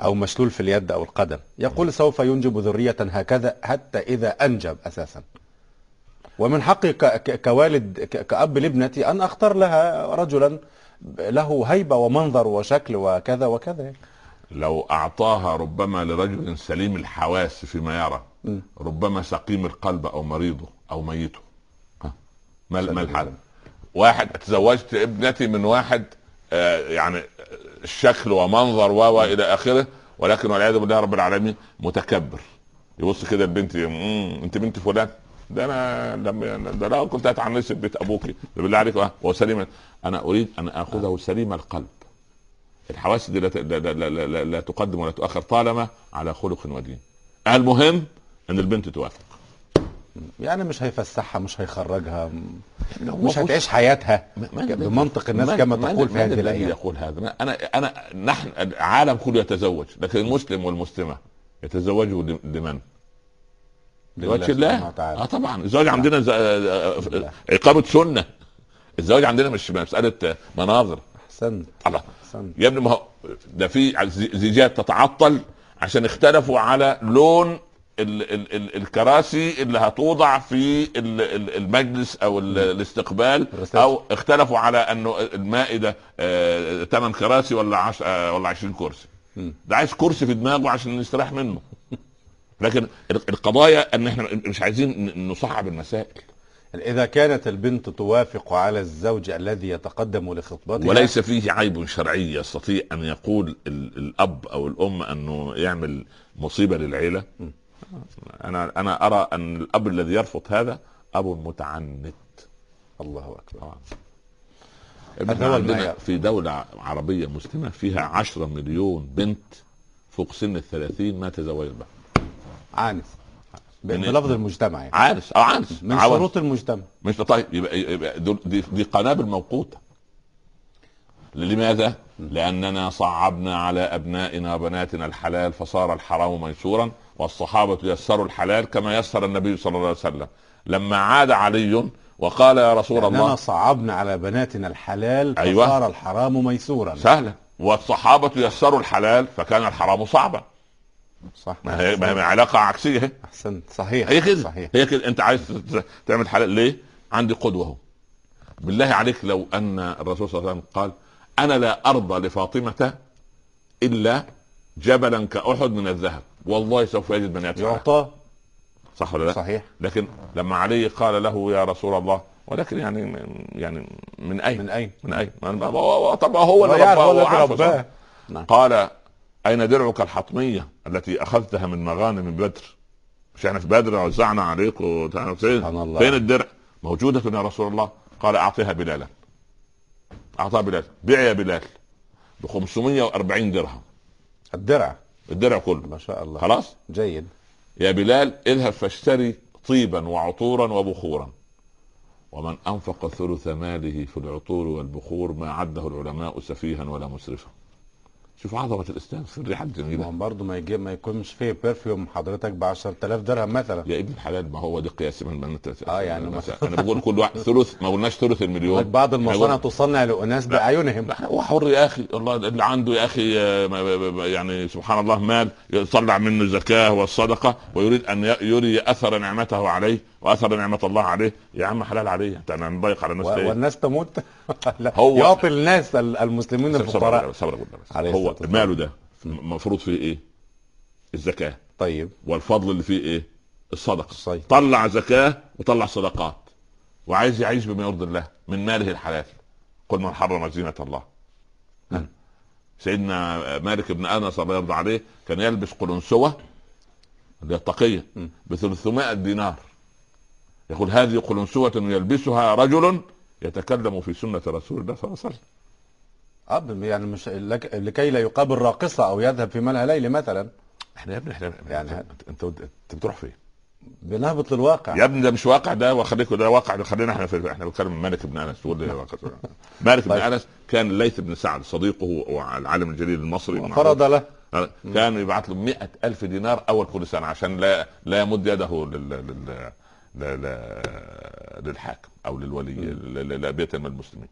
أو مشلول في اليد أو القدم يقول سوف ينجب ذرية هكذا حتى إذا أنجب أساسا. ومن حقي كوالد كأب لابنتي أن أختار لها رجلا له هيبة ومنظر وشكل وكذا وكذا لو أعطاها ربما لرجل سليم الحواس فيما يرى م. ربما سقيم القلب أو مريضه أو ميته. ما ما الله. واحد تزوجت ابنتي من واحد آه يعني شكل ومنظر و إلى آخره ولكن والعياذ بالله رب العالمين متكبر يبص كده البنت "مم، أنت بنت فلان ده أنا لما ده لا كنت اتعنس في بيت أبوك بالله عليك آه، هو سليم. أنا اريد ان اخذه سليم القلب. الحواس دي لا, لا, لا, لا, لا, تقدم ولا تؤخر طالما على خلق ودين. المهم إن البنت توافق. يعني مش هيفسحها مش هيخرجها لو مش هتعيش حياتها. من- من- بمنطق الناس من- كما تقول في هذه الأيام. يقول هذا. أنا انا نحن العالم كله يتزوج لكن المسلم والمسلمة يتزوجوا لمن؟ لوجه الله. آه طبعا. الزواج عندنا ز... آه،. إقامة سنة. الزواج عندنا مش مسألة مناظر. أحسنت. الله. أحسنت. يا ابني ما هو ده في زيجات تتعطل عشان اختلفوا على لون ال ال ال الكراسي اللي هتوضع في ال ال المجلس أو ال الاستقبال. أو اختلفوا على إنه المائدة آه 8 كراسي ولا 10 آه ولا 20 كرسي. ده عايز كرسي في دماغه عشان يستريح منه. لكن ال- القضايا ان إحنا مش عايزين نصعب المسائل. إذا كانت البنت توافق على الزوج الذي يتقدم لخطبتها وليس فيه عيب شرعي يستطيع أن يقول ال- الأب أو الأم أنه يعمل مصيبة للعيلة. أنا أنا أرى أن الأب الذي يرفض هذا أب متعنت. الله هذا هو عندنا. في دولة عربية مسلمة فيها عشرة مليون بنت فوق سن الثلاثين ما تزوجت بها عانس. من- بلفظ المجتمع يعني. عانس. أو عانس. من عوز. شروط المجتمع. مش طيب. يبقى, يبقى دي, دي قنابل موقوتة. لماذا؟ لأننا صعبنا على أبنائنا وبناتنا الحلال فصار الحرام ميسورا والصحابة يسروا الحلال كما يسر النبي صلى الله عليه وسلم. لما عاد علي وقال يا رسول لأننا الله صعبنا على بناتنا الحلال أيوة. فصار الحرام ميسورا سهلا والصحابة يسروا الحلال فكان الحرام صعبا. صح ما هي, ما هي علاقة عكسية هي. أحسنت صحيح هي كده صحيح هي كده أنت عايز تعمل حلال ليه؟ عندي قدوة أهو بالله عليك لو أن الرسول صلى الله عليه وسلم قال أنا لا أرضى لفاطمة إلا جبلا كأحد من الذهب والله سوف يجد من. يعطى صح ولا لا؟ صحيح لكن لما علي قال له يا رسول الله ولكن يعني يعني من أين؟ من أين؟ من أين؟ طب هو اللي رباه هو صح؟ رباه نعم. قال أين درعك الحطميه التي أخذتها من مغانم بدر؟ مش إحنا في بدر وزعنا عليك فين. فين الدرع؟ موجودة يا رسول الله؟ قال أعطيها بلالا. أعطاها بلال بيع يا بلال. ب 540 درهم. الدرع. الدرع كله. ما شاء الله. خلاص؟ جيد. يا بلال اذهب فاشتري طيبا وعطورا وبخورا. ومن أنفق ثلث ماله في العطور والبخور ما عده العلماء سفيها ولا مسرفا. شوف عظمة الاسلام في الريحه ما الجميله هو برضه ما يجي ما يكونش فيه برفيوم حضرتك ب 10000 درهم مثلا. يا ابن الحلال ما هو دي قياس من من آه، يعني مثلا أنا بقول كل واحد ثلث ما قلناش ثلث المليون. بعض المصانع تصنع لأناس باعينهم هو حر يا أخي الله اللي عنده يا أخي آه، ما- ما- ما- يعني سبحان الله مال يطلع منه الزكاه والصدقة ويريد أن يري أثر نعمته عليه. وأثر نعمة الله عليه يا عم حلال عليه أنت أنا نضيق على الناس و-؟ والناس تموت هو- يعطي الناس ال- المسلمين الفقراء صبر. عليه هو. ماله ده المفروض فيه إيه؟ الزكاة طيب والفضل اللي فيه إيه؟ الصدقة صحيح. طلع زكاة وطلع صدقات وعايز يعيش بما يرضي الله من ماله الحلال قل من حرم زينة الله. سيدنا مالك بن أنس الله يرضى عليه كان يلبس قلنسوه اللي هي التقية. ب 300 دينار يقول هذه قلنسوة يلبسها رجل يتكلم في سنة رسول الله صلى الله عليه وسلم. أب يعني مش لك لكي لا يقابل راقصة أو يذهب في ملهى ليل مثلا. إحنا يا ابني إحنا يعني انت انت, بتروح فين؟ بنهبط للواقع. يا ابني ده مش واقع ده وخليك ده واقع. خلينا إحنا في إحنا بنتكلم مالك بن أنس تقول لي واقع؟ مالك بن طيب. أنس كان الليث بن سعد صديقه والعالم الجليل المصري. فرض له. كان يبعث له 100 ألف دينار أول كل سنة عشان لا لا يمد يده لل لل ل- ل- للحاكم أو للولي لبيت من المسلمين.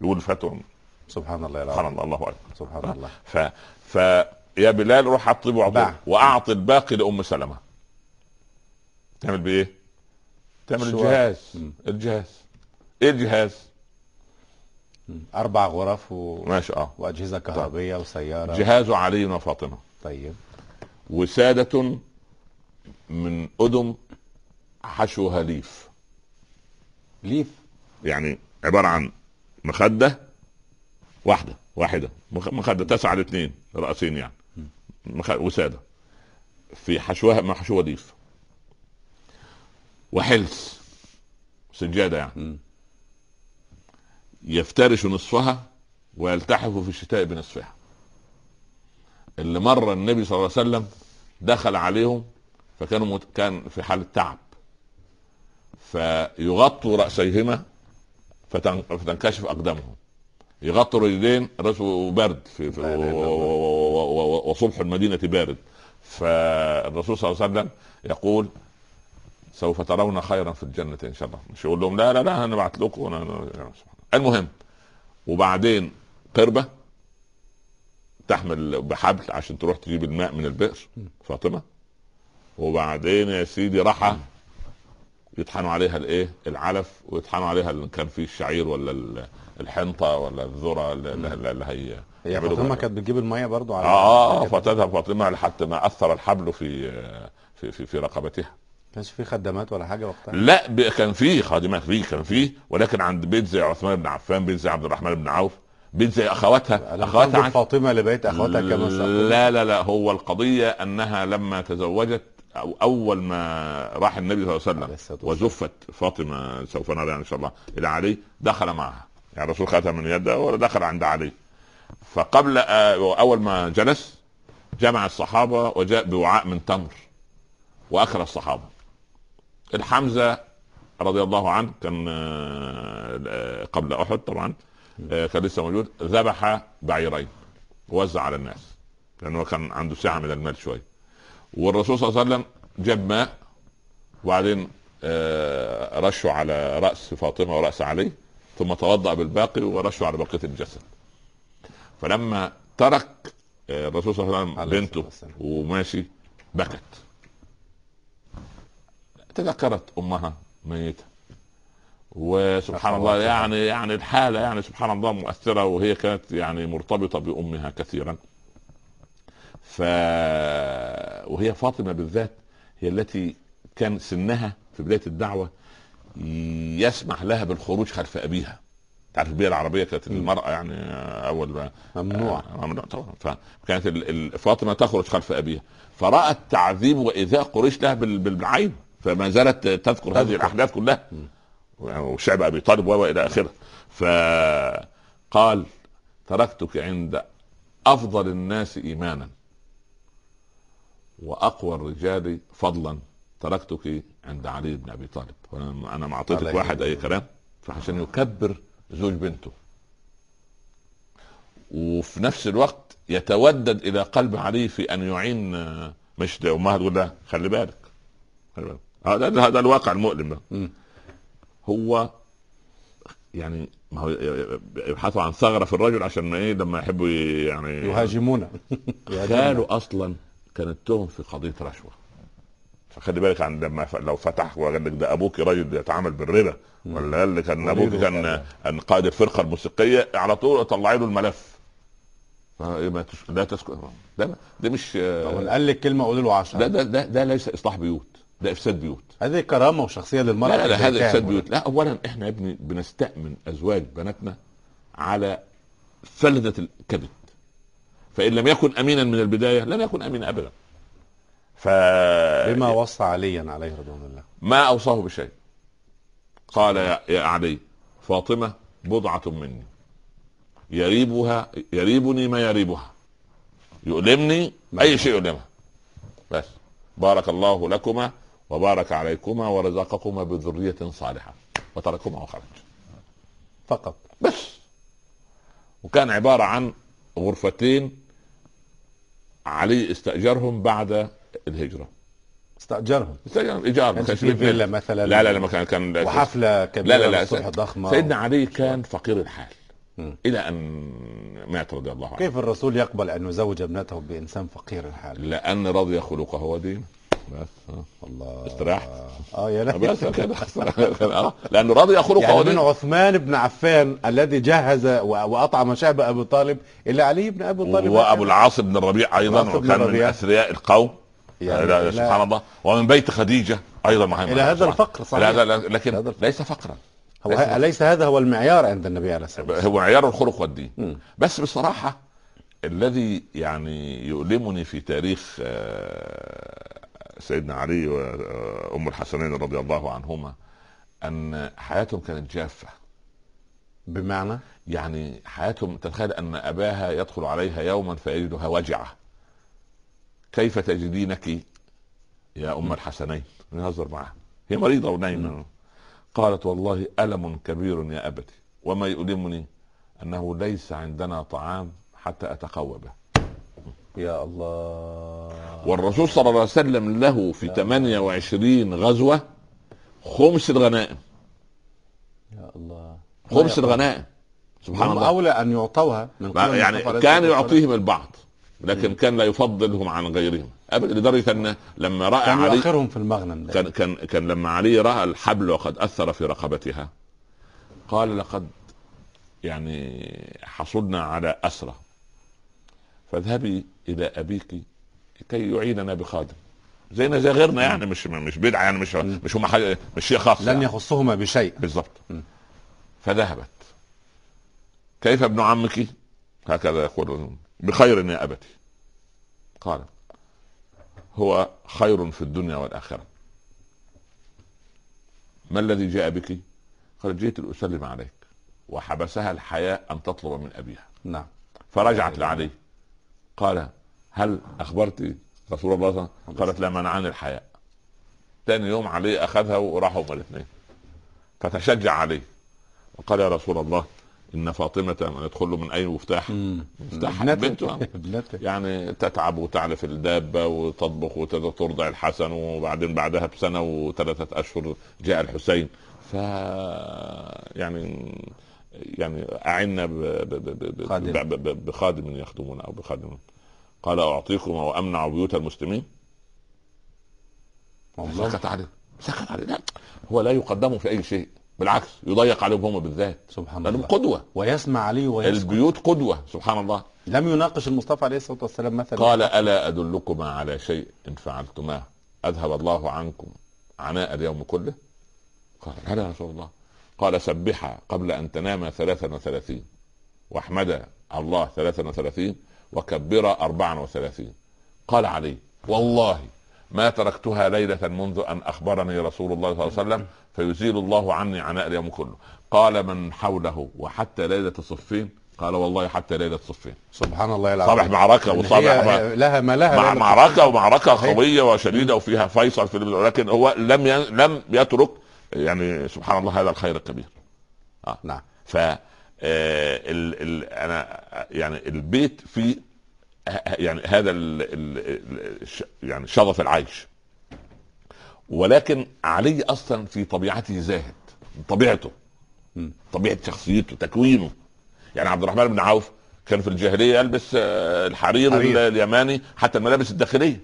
يقول فتوى. سبحان الله سبحان العظيم الله الله. أكبر سبحان الله. ف ف يا بلال روح طيب باع. وعطيه وأعطي الباقي لأم سلمة. تعمل بإيه؟ تعمل الجهاز. الجهاز. إيه الجهاز؟ أربع غرف و... ماشي آه وأجهزة كهربية وسيارة. جهاز علي وفاطمة. طيب. وسادة من أدم حشوها ليف ليف يعني عبارة عن مخدة واحدة واحدة. مخ- مخدة تسعة لاثنين رأسين يعني. مخ... وسادة. في حشوها ما حشوها ليف. وحلس. سجادة يعني. مم. يفترش نصفها ويلتحف في الشتاء بنصفها. اللي مر النبي صلى الله عليه وسلم دخل عليهم فكانوا مت... كان في حالة تعب. فيغطوا رأسيهما فتن- فتنكشف أقدامهم. يغطوا رجلين الرسول برد في في وصبح المدينة بارد. فالرسول صلى الله عليه وسلم يقول سوف ترون خيرا في الجنة إن شاء الله. مش يقول لهم لا لا لا أنا بعت لكم أنا أنا المهم وبعدين قربة تحمل بحبل عشان تروح تجيب الماء من البئر فاطمة. وبعدين يا سيدي راح يطحنوا عليها الايه؟ العلف ويطحنوا عليها اللي كان فيه الشعير ولا ال- الحنطة ولا الذرة اللي, هي هي فاطمة. كانت بتجيب المية برضو على آه آه. فتذهب فاطمة لحتى ما أثر الحبل في في في, في رقبتها. كانش في خدامات ولا حاجة وقتها؟ لا ب- كان فيه خادمات فيه كان فيه ولكن عند بيت زي عثمان بن عفان بيت زي عبد الرحمن بن عوف بيت زي أخواتها أخواتها عن- فاطمة لبيت أخواتها كما لا لا لا هو القضية أنها لما تزوجت أو أول ما راح النبي صلى الله عليه وسلم. وزفت فاطمة سوف نرى إن شاء الله إلى علي دخل معها. يعني الرسول خدها من يده ودخل عند علي. فقبل آه، اول ما جلس جمع الصحابة وجاء بوعاء من تمر واكل الصحابة. الحمزة رضي الله عنه كان آه، آه، قبل أحد طبعا كان لسه موجود ذبح بعيرين ووزع على الناس. لأنه كان عنده سعه من المال شوية والرسول صلى الله عليه وسلم جاب ماء وبعدين آه، رشه على رأس فاطمة ورأس علي ثم توضأ بالباقي ورشه على بقية الجسد فلما ترك آه، الرسول صلى الله عليه وسلم بنته. وماشي بكت تذكرت أمها ميتة وسبحان الله. يعني يعني الحالة يعني سبحان الله مؤثرة وهي كانت يعني مرتبطة بأمها كثيرا ف وهي فاطمة بالذات هي التي كان سنها في بداية الدعوة يسمح لها بالخروج خلف أبيها. تعرف البيئه العربية كانت المرأة يعني أول ما ممنوع. آه، ممنوع طبعا. فكانت فاطمة تخرج خلف أبيها. فرأت تعذيب وإيذاء قريش لها بال- بال- بالعين. فما زالت تذكر هذه تذكر. الأحداث كلها. وشعب أبي طالب وإلى آخره. فقال تركتك عند أفضل الناس ايمانا. وأقوى الرجال فضلا. تركتك عند علي بن أبي طالب. وأنا أنا ما أعطيتك واحد أي كلام فعشان يكبر زوج بنته. وفي نفس الوقت يتودد إلى قلب علي في أن يعين آه، مش أمها تقول لها خلي بالك. خلي بالك. هذا هذا الواقع المؤلم. هو يعني ما هو يبحثوا عن ثغرة في الرجل عشان إيه لما يحبوا يعني يهاجمون خاله أصلا كانت تهم في قضية رشوة. فخلي بالك عن لما لو فتح وقال لك ده أبوك راجل يتعامل بالربا ولا قال لك أن أبوك كان. كان قائد الفرقة الموسيقية على طول طلعي له الملف. فإيه ما تش... لا تسكت. ده ده مش طب قال لك كلمة قول له 10 ده ده ده, ده ليس إصلاح بيوت ده إفساد بيوت. هذه كرامة وشخصية للمرأة لا لا, لا هذا إفساد بيوت. لا اولا إحنا يا ابني بنستأمن أزواج بناتنا على فلذة الكبد فإن لم يكن أمينا من البداية لن يكن أمينا ابدا. ف بما وصى عليا عليه رضوان الله. ما أوصاه بشيء. قال يا, يا علي فاطمة بضعة مني. يريبها يريبني ما يريبها. يؤلمني أي شيء يؤلمها. بس. بارك الله لكما وبارك عليكما ورزقكما بذرية صالحة. وترككما وخرج. فقط. بس. وكان عبارة عن غرفتين علي استأجرهم بعد الهجرة. استأجرهم. استأجرهم ايجار ما كانش فيلا. مثلا لا لا لا ما كان كان وحفلة كبيرة لا لا لا الصبح ضخمة. سيدنا علي كان فقير الحال مم. إلى أن مات رضي الله عنه. كيف الرسول يقبل أن يزوج ابنته بإنسان فقير الحال؟ لأن رضي خلقه ودينه. بس. الله استريحت آه يا لا بس كده آه. لأنه رضي خلقه يعني من ودينه عثمان بن عفان الذي جهز وأطعم شعب أبي طالب إلى علي بن أبي طالب وأبو العاص بن الربيع أيضا وكان من. أثرياء القوم يعني لا سبحان الله ومن بيت خديجة أيضا إلى هذا الفقر صحيح. لا لا لكن. ليس فقرا هو ليس هذا هو المعيار عند النبي عليه الصلاة والسلام هو معيار الخلق والدين مم. بس بصراحة الذي يعني يؤلمني في تاريخ آه، سيدنا علي وأم الحسنين رضي الله عنهما أن حياتهم كانت جافة. بمعنى؟ يعني حياتهم تتخيل أن أباها يدخل عليها يوما فيجدها وجعة. كيف تجدينك يا أم الحسنين؟ يهزر معها. هي مريضة ونايمة. قالت والله ألم كبير يا أبتي وما يؤلمني أنه ليس عندنا طعام حتى أتقوى به. يا الله. والرسول صلى الله عليه وسلم له في 28 غزوة خمس الغنائم يا الله. خمس الغنائم سبحان الله. أولى أن يعطوها من يعني كان يعطيهم البعض لكن كان لا يفضلهم عن غيرهم. أبدا لدرجة أن لما رأى كان علي يؤخرهم في المغنم كان كان كان لما علي رأى الحبل وقد أثر في رقبتها قال لقد يعني حصلنا على اسرى فاذهبي إلى أبيك كي يعيننا بخادم. زينا زي غيرنا يعني مش مش بدعة يعني مش مش هم حاجة مش شيء خاص لن يعني. يخصهما بشيء. بالضبط. م. فذهبت. كيف ابن عمك؟ هكذا يقول بخير يا ابتي قال هو خير في الدنيا والآخرة. ما الذي جاء بك؟ قال جئت لأسلم عليك. وحبسها الحياء أن تطلب من أبيها. نعم. فرجعت لعلي. قال هل أخبرت رسول الله صلى الله عليه وسلم؟ قالت لا منعني الحياء. ثاني يوم علي أخذها وراحوا هما الاثنين فتشجع عليه وقال يا رسول الله إن فاطمة يدخل من أي مفتاح؟ مفتاح بنته يعني تتعب وتعلف الدابة وتطبخ وترضع الحسن وبعدين بعدها بسنة وثلاثة أشهر جاء الحسين. ف يعني يعني ب- بخادم يخدمنا أو بخادم. قال أعطيكم وامنع بيوت المسلمين. والله. سكت عليه سكت عليه لا. هو لا يقدم في أي شيء. بالعكس يضيق عليهم هم بالذات. سبحان لأنهم الله. قدوة. ويسمع عليه ويسكت البيوت قدوة. سبحان الله. لم يناقش المصطفى عليه الصلاة والسلام مثلا. قال ألا أدلكما على شيء إن فعلتماه أذهب الله عنكم عناء اليوم كله. قال هذا يا رسول الله. قال سبحا قبل أن تنام ثلاثا وثلاثين واحمدا الله ثلاثا وثلاثين وكبر أربعا وثلاثين. قال علي والله ما تركتها ليلة منذ أن أخبرني رسول الله صلى الله عليه وسلم فيزيل الله عني عناء اليوم كله. قال من حوله وحتى ليلة صفين؟ قال والله حتى ليلة صفين. سبحان الله العظيم. صبح معركة وصبح هي لها ما لها مع ومعركة صحيح. قوية وشديدة وفيها فيصل في ولكن هو لم ي... لم يترك يعني سبحان الله هذا الخير الكبير. نعم. ف آه، ال... ال... أنا يعني البيت فيه ه- يعني هذا ال... ال... يعني شظف العيش ولكن علي أصلا في طبيعته زاهد طبيعته. طبيعة شخصيته تكوينه. يعني عبد الرحمن بن عوف كان في الجاهلية يلبس آه، الحرير حرير. اليماني حتى الملابس الداخلية.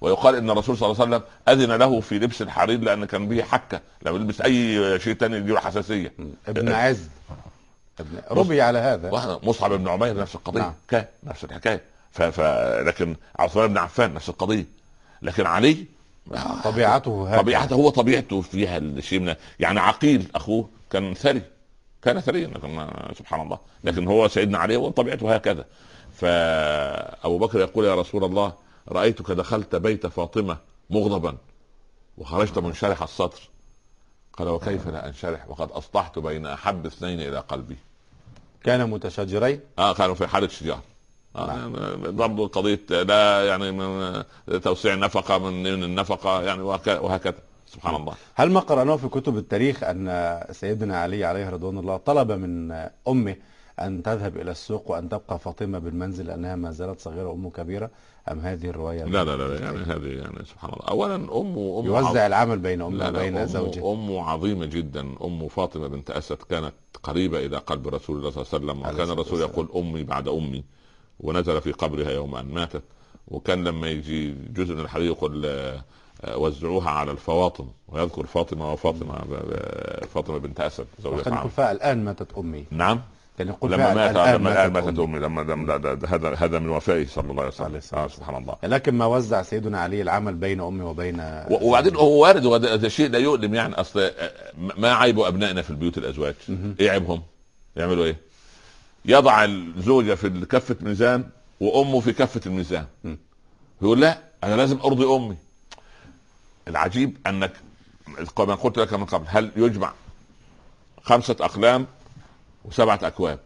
ويقال إن الرسول صلى الله عليه وسلم أذن له في لبس الحرير لأن كان به حكة. لو يلبس أي شيء تاني يجيله حساسية. ابن عز. ابن ربي على هذا. مصعب بن عمير نفس القضية. نعم. كان نفس الحكاية. ف... ف... لكن عثمان بن عفان نفس القضية. لكن علي طبيعته هذا طبيعته هو طبيعته فيها الشيء من يعني عقيل أخوه كان ثري. كان ثريا لكن سبحان الله. لكن هو سيدنا علي هو طبيعته هكذا. فأبو بكر يقول يا رسول الله رأيتك دخلت بيت فاطمة مغضبا وخرجت منشرح الصدر قال وكيف لا أنشرح؟ وقد اصلحت بين أحب اثنين إلى قلبي. كان متشاجرين آه كانوا في حاله شجار آه يعني برضه قضية لا يعني من توسيع النفقه من النفقة يعني وهك- وهكذا. سبحان الله. هل ما قرأناه في كتب التاريخ أن سيدنا علي عليه رضوان الله طلب من أمه أن تذهب إلى السوق وأن تبقى فاطمة بالمنزل لأنها ما زالت صغيرة وأمه كبيرة. أم هذه الرواية لا لا لا يعني هذه يعني سبحان الله. اولا امه أم يوزع العمل بين أمه لا لا وبين أم زوجه أم عظيمة جدا. أم فاطمة بنت أسد كانت قريبة إلى قلب رسول الله صلى الله عليه وسلم وكان الرسول. يقول أمي بعد أمي ونزل في قبرها يوم أن ماتت. وكان لما يجي جزء من الحديث يقول آه، آه، وزعوها على الفواطم ويذكر فاطمة وفاطمة آه، فاطمة بنت أسد زوجة الآن ماتت أمي. نعم. كان يقول لما مات لما الآن ماتت أمي لما هذا هذا من وفائه صلى الله عليه وسلم آه سبحان الله لكن ما وزع سيدنا علي العمل بين أمه وبين وبعدين هو وارد ده شيء لا يؤلم يعني أصل آه، ما عيب أبنائنا في البيوت الأزواج؟ إيه عيبهم؟ يعملوا إيه؟ يضع الزوجة في كفة ميزان وأمه في كفة الميزان. يقول لا أنا لازم أرضي أمي العجيب أنك كما قلت لك من قبل هل يجمع خمسة أقلام وسبعة أكواب.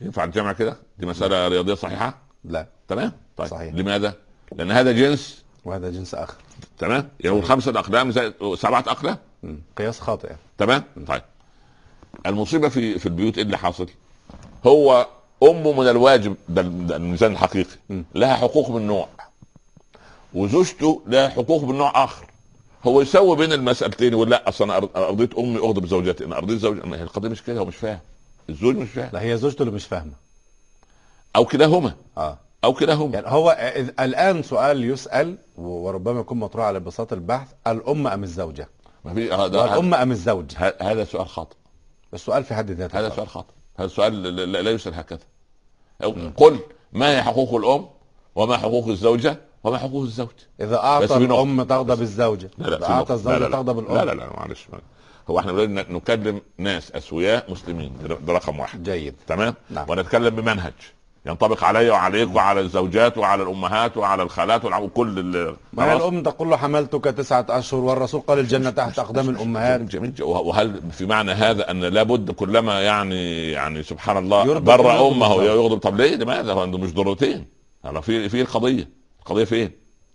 ينفع الجمع كده؟ دي مسألة رياضية صحيحة؟ لا. تمام؟ طيب. صحيح. لماذا؟ لأن هذا جنس. وهذا جنس آخر. تمام؟ يقول خمسة أقلام زائد سبعة أقلام مم. قياس خاطئ. تمام؟ طيب. المصيبة في في البيوت إيه اللي حاصل؟ هو امه من الواجب ده الميزان الحقيقي م. لها حقوق من نوع وزوجته لها حقوق من نوع آخر. هو يسوي بين المسألتين يقول لا أصل أنا أرضيت أمي اغضب زوجتي أنا أرضيت زوجتي القضية مش كده هو مش فاهم. الزوج مش فاهم. لا هي زوجته اللي مش فاهمة. أو كلاهما آه. أو كلاهما يعني هو الآن سؤال يسأل وربما يكون مطروح على بساط البحث الأم أم الزوجة؟ ما في هذا والام أم الزوج؟ هذا سؤال خاطئ. السؤال في حد ذاته هذا. سؤال خاطئ. هذا سؤال لا- لا لا يسأل هكذا. قل ما هي حقوق الأم؟ وما حقوق الزوجة؟ وما حقوق الزوج؟ إذا أعطى. الأم تغضب الزوجة. لا لا إذا أعطى. الزوجة لا لا تغضب لا الام لا لا معلش. هو إحنا نكلم ناس أسوياء مسلمين ده رقم واحد. جيد. تمام؟ نعم. ونتكلم بمنهج. ينطبق علي وعليك وعلى الزوجات وعلى الأمهات وعلى الخالات وكل ال- ما؟ الأم تقول له حملتك تسعة أشهر والرسول قال الجنة تحت أقدام الأمهات. جميل. وهل في معنى هذا أن لابد كلما يعني يعني سبحان الله بر أمه. يغضب طب ليه؟ لماذا؟ هو مش ضرورتين في في القضية. القضية فين؟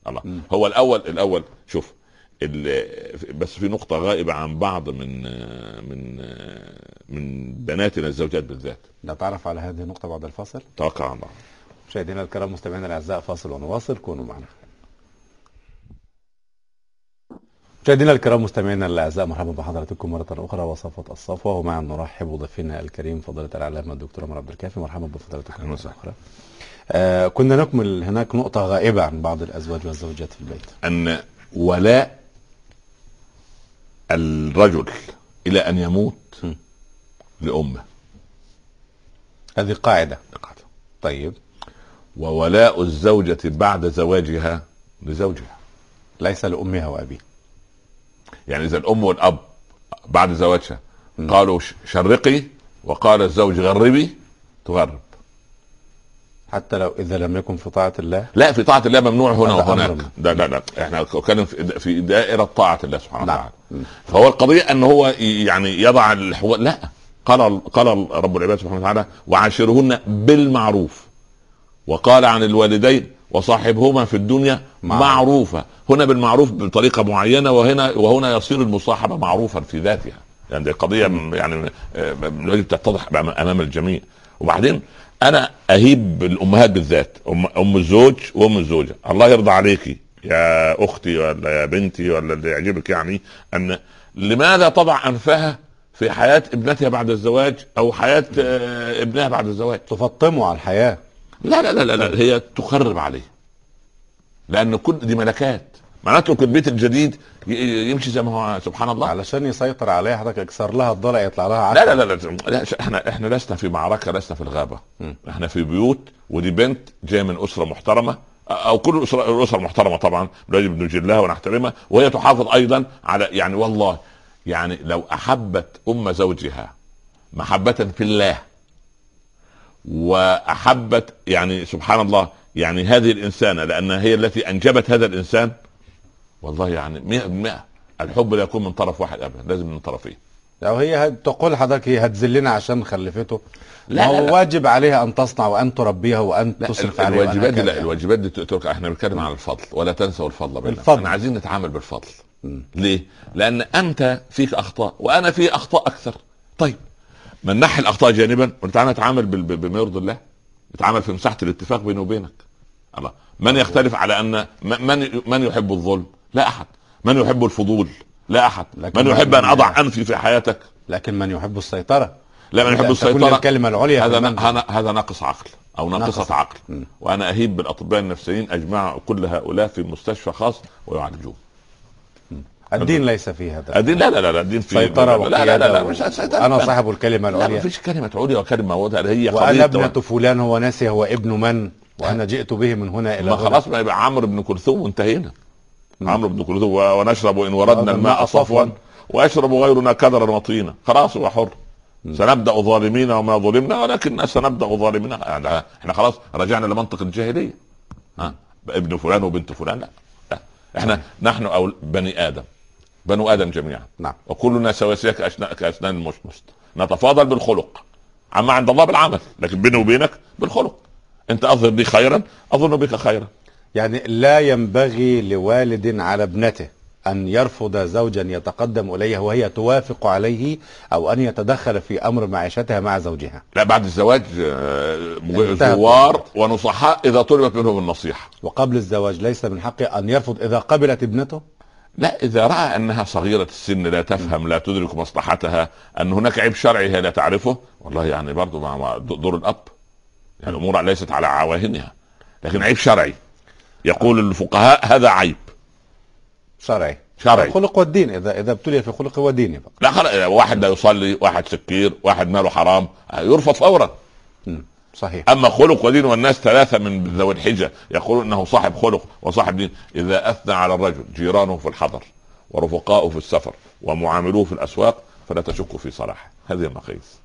الله. هو الأول الأول شوف بس في نقطة غائبة عن بعض من من من بناتنا الزوجات بالذات. نتعرف على هذه النقطة بعد الفاصل؟ توقع عن بعض مشاهدينا الكرام مستمعينا الأعزاء فاصل ونواصل. كونوا معنا. مشاهدينا الكرام مستمعينا الأعزاء مرحبا بحضراتكم مرة أخرى وصفه الصفوه ومع نرحب بضيفنا الكريم فضيلة العلامه الدكتور عمر عبد الكافي. مرحبا بفضيلتكم أهلا مره. أخرى. آه كنا نكمل هناك نقطة غائبة عن بعض الأزواج والزوجات في البيت. أن ولاء الرجل إلى أن يموت. لأمه. هذه قاعدة. طيب. وولاء الزوجة بعد زواجها لزوجها. ليس لأمها وابيها يعني إذا الأم والأب بعد زواجها قالوا شرقي وقال الزوج غربي تغرب. حتى لو إذا لم يكن في طاعة الله؟ لا في طاعة الله ممنوع هنا وهناك. لا لا لا إحنا نتكلم في دائرة طاعة الله سبحانه نعم. وتعالى. فهو القضية إن هو يعني يضع الحقوق لا. قال قال رب العباد سبحانه وتعالى وعاشرهن بالمعروف وقال عن الوالدين وصاحبهما في الدنيا معروف. معروفة هنا بالمعروف بطريقة معينة وهنا وهنا يصير المصاحبة معروفا في ذاتها. يعني دي قضية م- يعني آه، يجب تتضح أمام- أمام الجميع. وبعدين أنا أهيب الامهات بالذات ام أم الزوج وأم الزوجة. الله يرضى عليكي يا أختي ولا يا بنتي ولا اللي يعجبك يعني أن لماذا تضع أنفها في حياة ابنتها بعد الزواج أو حياة آه، ابنها بعد الزواج؟ تفطموا على الحياة. لا لا لا لا, لا هي تخرب عليه. لأن كل دي ملكات. نترك البيت الجديد يمشي زي ما هو سبحان الله. علشان يسيطر عليها حضرتك اكسر لها الضلع يطلع لها لا لا لا, لا, لا إحنا إحنا لسنا في معركة لسنا في الغابة. م. إحنا في بيوت ودي بنت جاية من أسرة محترمة أو كل الاسر محترمه طبعا يجب نجلها ونحترمها وهي تحافظ أيضا على يعني والله يعني لو أحبت أم زوجها محبة في الله وأحبت يعني سبحان الله يعني هذه الإنسانة لانها هي التي أنجبت هذا الإنسان والله يعني 100% الحب لا يكون من طرف واحد ابدا لازم من طرفين لو هي تقول حضرتك هي هتذلنا عشان خلفته لا، ما هو لا. واجب عليها أن تصنع وأن تربيها وأن تصرف عليها وأن الواجبات دي لا. الواجبات دي تترك إحنا بنتكلم عن الفضل ولا تنسوا الفضل بيننا الفضل. إحنا عايزين نتعامل بالفضل مم. ليه؟ لأن أنت فيك أخطاء وأنا في أخطاء أكثر طيب ما ننحي الأخطاء جانبا ونتعامل نتعامل بما يرضي الله نتعامل في مساحة الاتفاق بيني وبينك الله من يختلف على أن م- من من يحب الظلم؟ لا أحد من يحب الفضول؟ لا أحد لكن من يحب أن من- اضع أنفي في حياتك؟ لكن من يحب السيطرة لا من يحب السيطرة الكلمة العليا في هذا المنزل. هذا ناقص عقل أو ناقص. ناقصة عقل مم. وأنا أهيب بالأطباء النفسيين أجمع كل هؤلاء في مستشفى خاص ويعالجوه الدين ليس فيه هذا الدين لا لا لا لا الدين فيه سيطرة لا لا لا, لا, لا مش سيطرة. أنا صاحب الكلمة لا ما العليا فيش كلمة عليا وكلمة وضع هي وأنا تو- فلان هو ناسي هو ابن من وأنا جئت به من هنا إلى ما. خلاص ما يبقى عمرو بن كلثوم وانتهينا عمرو بن كلثوم ونشرب إن وردنا الماء صفوا. ويشرب غيرنا كدرا وطينا. خلاص هو حر. سنبدأ ظالمين وما ظلمنا ولكن سنبدأ ظالمين. يعني إحنا خلاص رجعنا لمنطق الجاهلية. ها؟ ابن فلان وبنت فلان لا, لا. إحنا نحن أو بني آدم. بنو آدم جميعا. نعم. وكلنا سواسية كأسنان, كأسنان المشمس نتفاضل بالخلق. عما عند الله بالعمل. لكن بيني وبينك بالخلق. أنت أظهر لي خيرا أظن بك خيرا. يعني لا ينبغي لوالد على ابنته أن يرفض زوجا يتقدم إليها وهي توافق عليه أو أن يتدخل في أمر معيشتها مع زوجها. لا بعد الزواج آه، زوار ونصحاء إذا طلبت منهم النصيحة. وقبل الزواج ليس من حقه أن يرفض إذا قبلت ابنته؟ لا إذا رأى أنها صغيرة السن لا تفهم لا تدرك مصلحتها أن هناك عيب شرعي هي لا تعرفه والله يعني برضه مع دور الأب. يعني الأمور ليست على عواهنها لكن عيب شرعي. يقول الفقهاء هذا عيب. شرعي. شرعي. الخلق والدين إذا إذا ابتلي في خلقه ودينه فقط لا خلاص واحد لا يصلي واحد سكير واحد ماله حرام يرفض فورا. صحيح. أما خلق ودين والناس ثلاثة من ذوي الحجة يقولون إنه صاحب خلق وصاحب دين. إذا أثنى على الرجل جيرانه في الحضر ورفقاؤه في السفر ومعاملوه في الأسواق فلا تشك في صلاحه. هذه المقاييس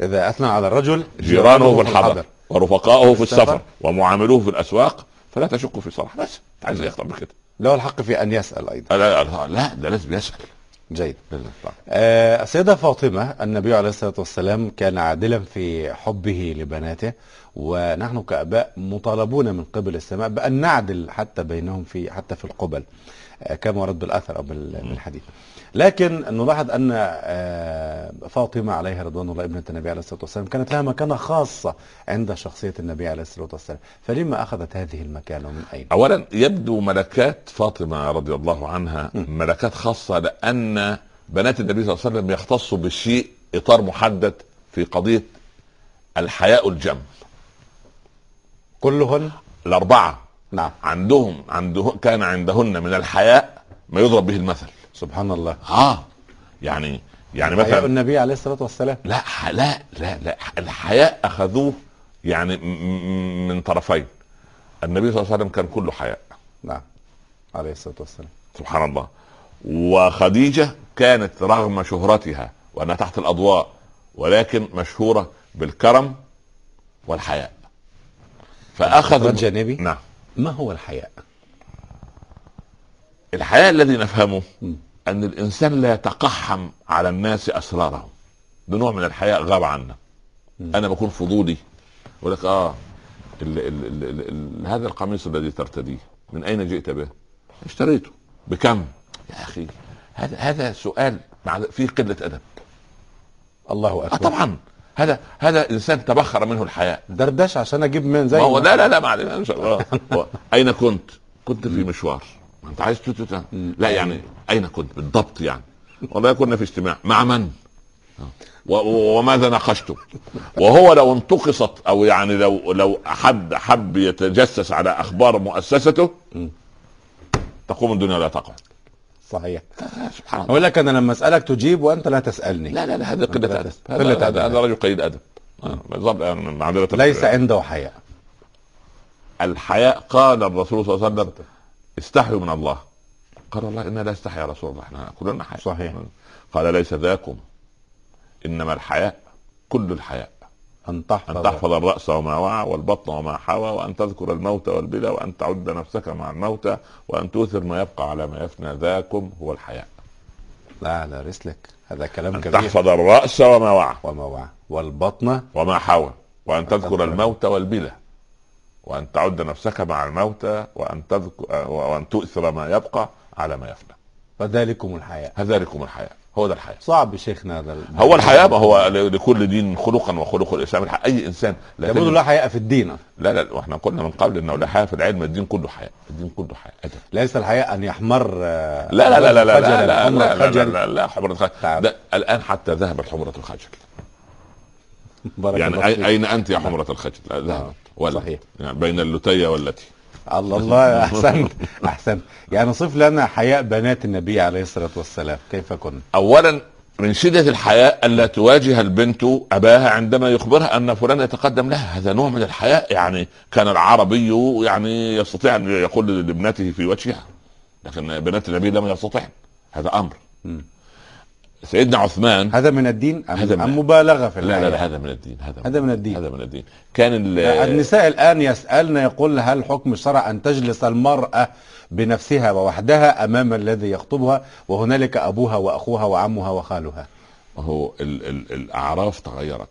إذا أثنى على الرجل جيرانه في الحضر ورفقاؤه في. السفر ومعاملوه في الأسواق فلا تشك في صلاحه بس عايز يخطب بكده له الحق في أن يسأل أيضا. لا لا, لا ده لازم يسأل. جيد. آه، السيدة فاطمة النبي عليه الصلاة والسلام كان عادلا في حبه لبناته ونحن كأباء مطالبون من قبل السماء بأن نعدل حتى بينهم في حتى في القبل. كما ورد بالأثر أو بال- بالحديث. لكن نلاحظ أن آه، فاطمة عليها رضوان الله ابنة النبي عليه الصلاة والسلام كانت لها مكانة خاصة عند شخصية النبي عليه الصلاة والسلام. فلما أخذت هذه المكانة ومن أين؟ اولا يبدو ملكات فاطمة رضي الله عنها ملكات خاصة لأن بنات النبي صلى الله عليه وسلم يختصوا بالشيء إطار محدد في قضية الحياء الجم كلهن؟ الأربعة. نعم. عندهم عندهم كان عندهن من الحياء ما يضرب به المثل. سبحان الله. آه. يعني يعني حياء مثلا النبي عليه الصلاة والسلام. لا لا لا لا الحياء أخذوه يعني من طرفين. النبي صلى الله عليه وسلم كان كله حياء. نعم. عليه الصلاة والسلام. سبحان الله. وخديجة كانت رغم شهرتها وأنها تحت الأضواء ولكن مشهورة بالكرم والحياء. فأخذ رد جانبي؟ نعم. ما هو الحياء؟ الحياء الذي نفهمه مم. أن الإنسان لا يتقحم على الناس أسرارهم ده نوع من الحياء غاب عنا أنا بكون فضولي يقول لك آه ال ال ال ال ال هذا القميص الذي ترتديه من أين جئت به؟ اشتريته بكم؟ يا أخي هذا هذا سؤال فيه قلة أدب الله آه اكبر طبعا هذا هذا إنسان تبخر منه الحياء دردش عشان أجيب من زي ما هو لا لا لا معلش إن شاء الله. أين كنت؟ كنت في مشوار. ما أنت عايز تت- تت- لا يعني أين كنت؟ بالضبط يعني. والله كنا في اجتماع. مع من؟ وماذا ناقشتم؟ وهو لو انتقصت أو يعني لو لو حد حب يتجسس على أخبار مؤسسته تقوم الدنيا لا تقعد صحيح. سبحان الله. أقول لك أنا لما أسألك تجيب وأنت لا تسألني. لا لا لا هذا قلة أدب. هذا- قلة هذا رجل قليل أدب. آه، بالضبط يعني معذره ليس عنده حياء. الحياء قال الرسول صلى الله عليه وسلم استحيوا من الله. قال والله إنا لا استحي يا رسول الله إحنا كلنا حياء. صحيح. قال ليس ذاكم إنما الحياء كل الحياء. أن تحفظ أن تحفظ الرأس وما وعى والبطن وما حوى وأن تذكر الموت والبلى وأن تعد نفسك مع الموتى وأن تؤثر ما يبقى على ما يفنى. ذاكم هو الحياء. لا على رسلك. هذا كلام أن كبير. تحفظ الرأس وما وعى. وما وعى. والبطن وما حوى. وأن تذكر الموت والبلى وأن تعد نفسك مع الموتى وأن تذكر وأن تؤثر ما يبقى على ما يفنى. فذلكم الحياء. هذلكم الحياة هو ده الحياة صعب شيخنا هذا ال- هو الحياة ما هو لكل دين خلقا وخلق الإسلام الحياة. أي إنسان لا يقول لا حياء في الدين لا لا وإحنا قلنا من قبل انه لا حياة في العلم الدين كله حياة الدين كله أدب ليس الحياء ان يحمر آه، لا لا لا لا لا لا لا لا لا. لا لا حمرة الخجل. ده الآن حتى ذهبت حمرة الخجل يعني أين أنت يا حمرة الخجل ذهبت ولا صحيح. يعني بين اللتية والتي الله الله احسنت احسنت يعني صف لنا حياء بنات النبي عليه الصلاة والسلام كيف كن أولا من شدة الحياء ألا تواجه البنت أباها عندما يخبرها أن فلان يتقدم لها. هذا نوع من الحياء يعني كان العربي يعني يستطيع أن يقول لابنته في وجهها لكن بنات النبي لم يستطعن. هذا أمر. مم. سيدنا عثمان. هذا من الدين ام, هذا من- أم مبالغة في لا لا لا هذا من الدين هذا هذا من الدين. هذا من الدين. كان ال- النساء الآن يسألن يقول هل حكم الشرع أن تجلس المرأة بنفسها ووحدها أمام الذي يخطبها؟ وهنالك أبوها وأخوها وعمها وخالها. هو ال ال الأعراف تغيرت.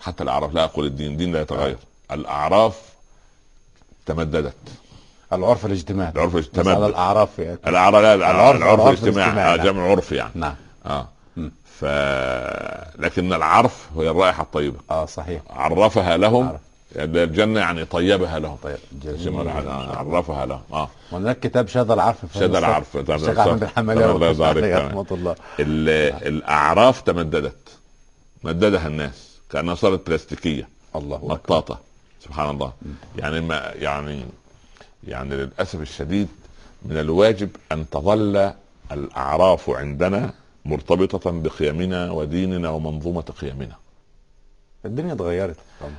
حتى الأعراف لا أقول الدين الدين لا يتغير. الأعراف تمددت. العرف الاجتماعي. العرف الاجتماعي. على الأعراف يعني. الأعراف لا العرف- العرف, العرف الاجتماعي آه. جمع عرف يعني. نعم. آه. ف لكن العرف هي الرائحة الطيبة. آه صحيح. عرفها لهم. عرف. يعني الجنة يعني طيبها لهم. طيب. جميل. الرائحة، عرفها لهم. آه. وهناك كتاب شذا العرف. في شذا العرف. الشيخ أحمد الحمالي الله يبارك. رحمة الله. ال- الأعراف تمددت. مددها الناس. كأنها صارت بلاستيكية. الله مطاطة. سبحان الله. يعني ما يعني يعني للأسف الشديد من الواجب أن تظل الأعراف عندنا مرتبطة بقيمنا وديننا ومنظومة قيمنا الدنيا اتغيرت.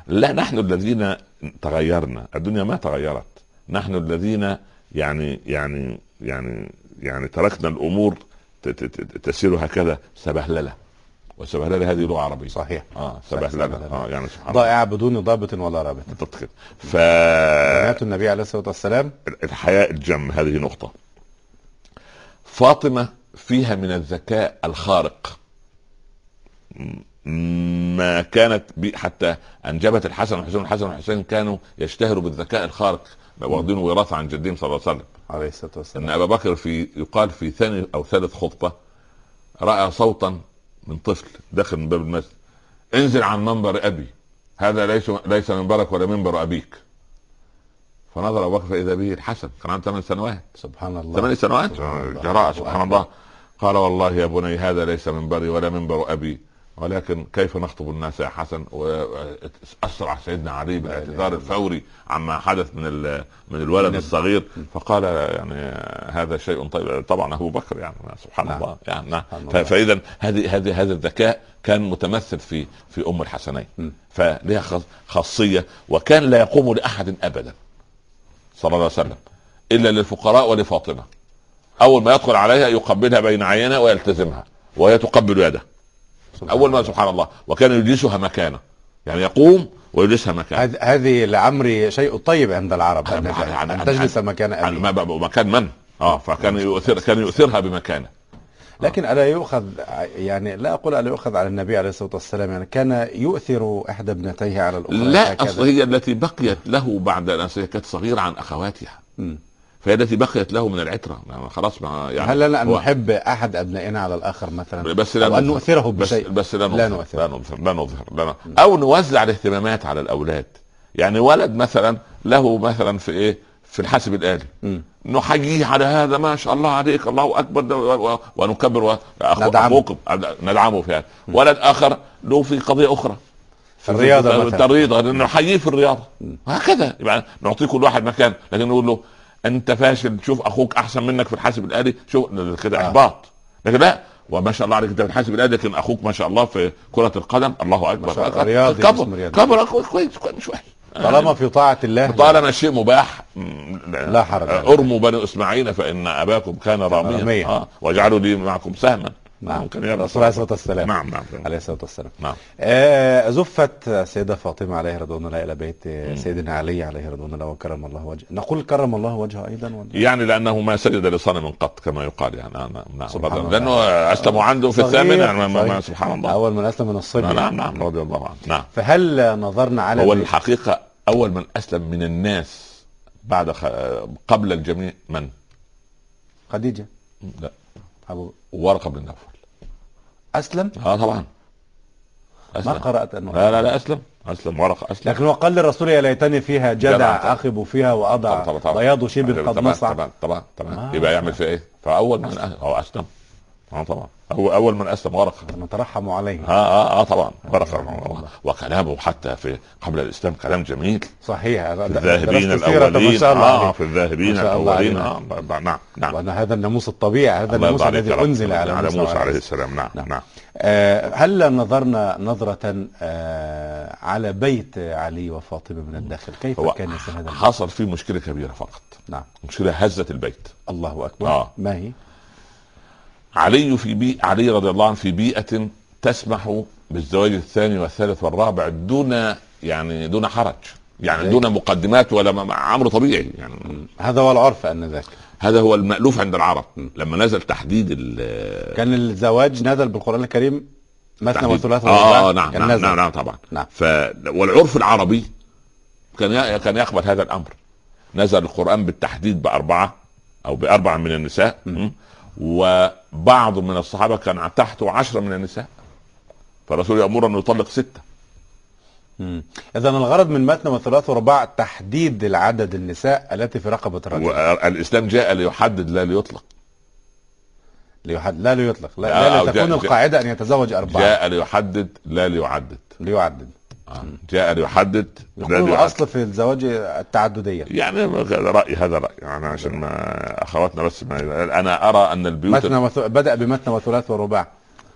لا نحن الذين تغيرنا. الدنيا ما تغيرت. نحن الذين يعني يعني يعني يعني تركنا الأمور تسير هكذا سبهللة. وسبهللة هذه لغة عربية. صحيح. آه سبهللة. سبهللة. آه يعني سبحان الله. ضائعة بدون ضابط ولا رابط. بالضبط كده بنات النبي عليه الصلاة والسلام. فالحياء الجم هذه نقطة. فاطمة فيها من الذكاء الخارق. ما كانت حتى أنجبت الحسن والحسين الحسن والحسين كانوا يشتهروا بالذكاء الخارق واخدين وراثة عن جدهم صلى الله عليه وسلم. عليه الصلاة إن والسلام أبا بكر في يقال في ثاني أو ثالث خطبة رأى صوتا من طفل داخل من باب المسجد انزل عن منبر أبي هذا ليس ليس منبرك ولا منبر أبيك. فنظر أبو بكر فإذا به الحسن كان عنده ثمان سنوات. سبحان الله. ثمان سنوات؟ سبحان الله. الله. قال والله يا بني هذا ليس منبري ولا منبر أبي ولكن كيف نخطب الناس يا حسن؟ وأسرع سيدنا علي بالاعتذار الفوري عما حدث من من الولد الصغير. فقال يعني هذا شيء طيب. طبعا أبو بكر يعني سبحان نعم. الله يعني نعم. فاذا هذه هذه هذا الذكاء كان متمثل في في أم الحسنين. فلها خاص- خاصية وكان لا يقوم لأحد ابدا صلى الله عليه وسلم إلا للفقراء ولفاطمة. أول ما يدخل عليها يقبلها بين عينيها ويلتزمها وهي تقبل يده أول ما. سبحان الله وكان يجلسها مكانه يعني يقوم ويجلسها مكانه هذ- هذه لعمري شيء طيب عند العرب أن عن- تجلس عن- مكان أبي مكان من؟ آه فكان يؤثر كان يؤثرها بمكانه لكن ألا يؤخذ يعني لا أقول ألا يؤخذ على النبي عليه الصلاة والسلام يعني كان يؤثر إحدى ابنتيه على الأخرى لا. اصل هي التي بقيت له بعد أن كانت صغيرة عن أخواتها مم. فهي التي بقيت له من العترة. يعني خلاص ما يعني هل لنا هو- نحب أحد أبنائنا على الآخر مثلا؟ بس لا أن نظهر. نؤثره بس بشيء. بس لا لا نظهر. نؤثر. لا نظهر. لا نظهر. لا نظهر. أو نوزع الاهتمامات على الأولاد. يعني ولد مثلا له مثلا في إيه؟ في الحاسب الآلي. نحييه على هذا ما شاء الله عليك الله أكبر ونكبر. أخوكم. ندعمه في هذا ولد آخر له في قضية أخرى. في الرياضة مثلا. الرياضة. نحييه في الرياضة. هكذا. يبقى نعطي كل واحد مكان. لكن نقول له انت فاشل شوف أخوك احسن منك في الحاسب الالي شوف كده آه. احباط لكن لا وما شاء الله عليك انت في الحاسب الالي لكن أخوك ما شاء الله في كرة القدم الله اكبر ما شاء الله، رياضي، كبر. كبر كويس مش وحش طالما في طاعة الله طالما الشيء مباح لا حرج. ارموا بني إسماعيل فإن أباكم كان راميا راميا. آه. واجعلوا لي معكم سهما نعم. كان يرمي الرسول عليه الصلاة والسلام. نعم نعم. عليه الصلاة والسلام. نعم. آه زفت السيدة فاطمة عليه رضوان الله إلى بيت سيدنا علي عليه رضوان الله وكرم الله وجهه نقول كرم الله وجهه أيضا ولا؟ يعني لأنه ما سجد لصنم قط كما يقال يعني. نعم نعم سبحان الله. لأنه أسلم عنده في صغير، الثامن يعني. سبحان الله. أول من أسلم من الصبي. نعم نعم رضي الله عنه. نعم. فهل نظرنا على هو الحقيقة أول من أسلم من الناس بعد خ... قبل الجميع من؟ خديجة. لا. أبو ورقه بن نوفل أسلم آه طبعا ما أسلم. قرأت أنه لا لا لا أسلم أسلم ورقه أسلم لكن وقال للرسول يا ليتني فيها جدع. أخب فيها طبعا طبعا بياض شبر قد طبعا نصع طبعا طبعا طبعا. يبقى يعمل في إيه؟ فأول من هو أسلم آه طبعا. هو أول من أسلم ورقه نترحم عليه آه آه, آه طبعا. ورقه وكلامه حتى في قبل الإسلام كلام جميل. صحيح. في الذاهبين الأولين. آه. في الذاهبين الأولين. آه نعم نعم. وأن هذا الناموس الطبيعي هذا الناموس الذي. أنزل على, على موسى عليه السلام. نعم نعم. نعم. آه، هل نظرنا نظرة آه، على بيت علي وفاطمة من الداخل؟ كيف كان هذا؟ حصل فيه مشكلة كبيرة فقط. نعم. مشكلة هزت البيت. الله أكبر. آه. ما هي؟ علي في بي علي رضي الله عنه في بيئة تسمح بالزواج الثاني والثالث والرابع دون يعني دون حرج. يعني زي؟ دون مقدمات ولا م- أمر طبيعي. يعني هذا هو العرف أنذاك هذا هو المألوف عند العرب. لما نزل تحديد ال كان الزواج نزل بالقرآن الكريم مثنى تحديد- وثلاث آه آه، نعم كان نعم, نزل. نعم نعم طبعا. نعم. ف والعرف العربي كان ي- كان يقبل هذا الأمر. نزل القرآن بالتحديد بأربعة أو بأربعة من النساء. م. وبعض من الصحابة كان تحته عشرة من النساء فالرسول يأمر انه يطلق ستة. اذا الغرض من متن وثلاث ورباع تحديد العدد النساء التي في رقبة الرجل. والإسلام جاء ليحدد لا ليطلق. ليحدد لا ليطلق. لا, لا, لا تكون القاعدة أن يتزوج أربعة. جاء ليحدد لا ليعدد. ليعدد. جاء ليحدد يقول الأصل في الزواج التعددية. يعني رايي هذا رايي يعني عشان ما أخواتنا بس ما أنا أرى أن البيوت متن وث... بدأ بمتن وثلاث ورباع.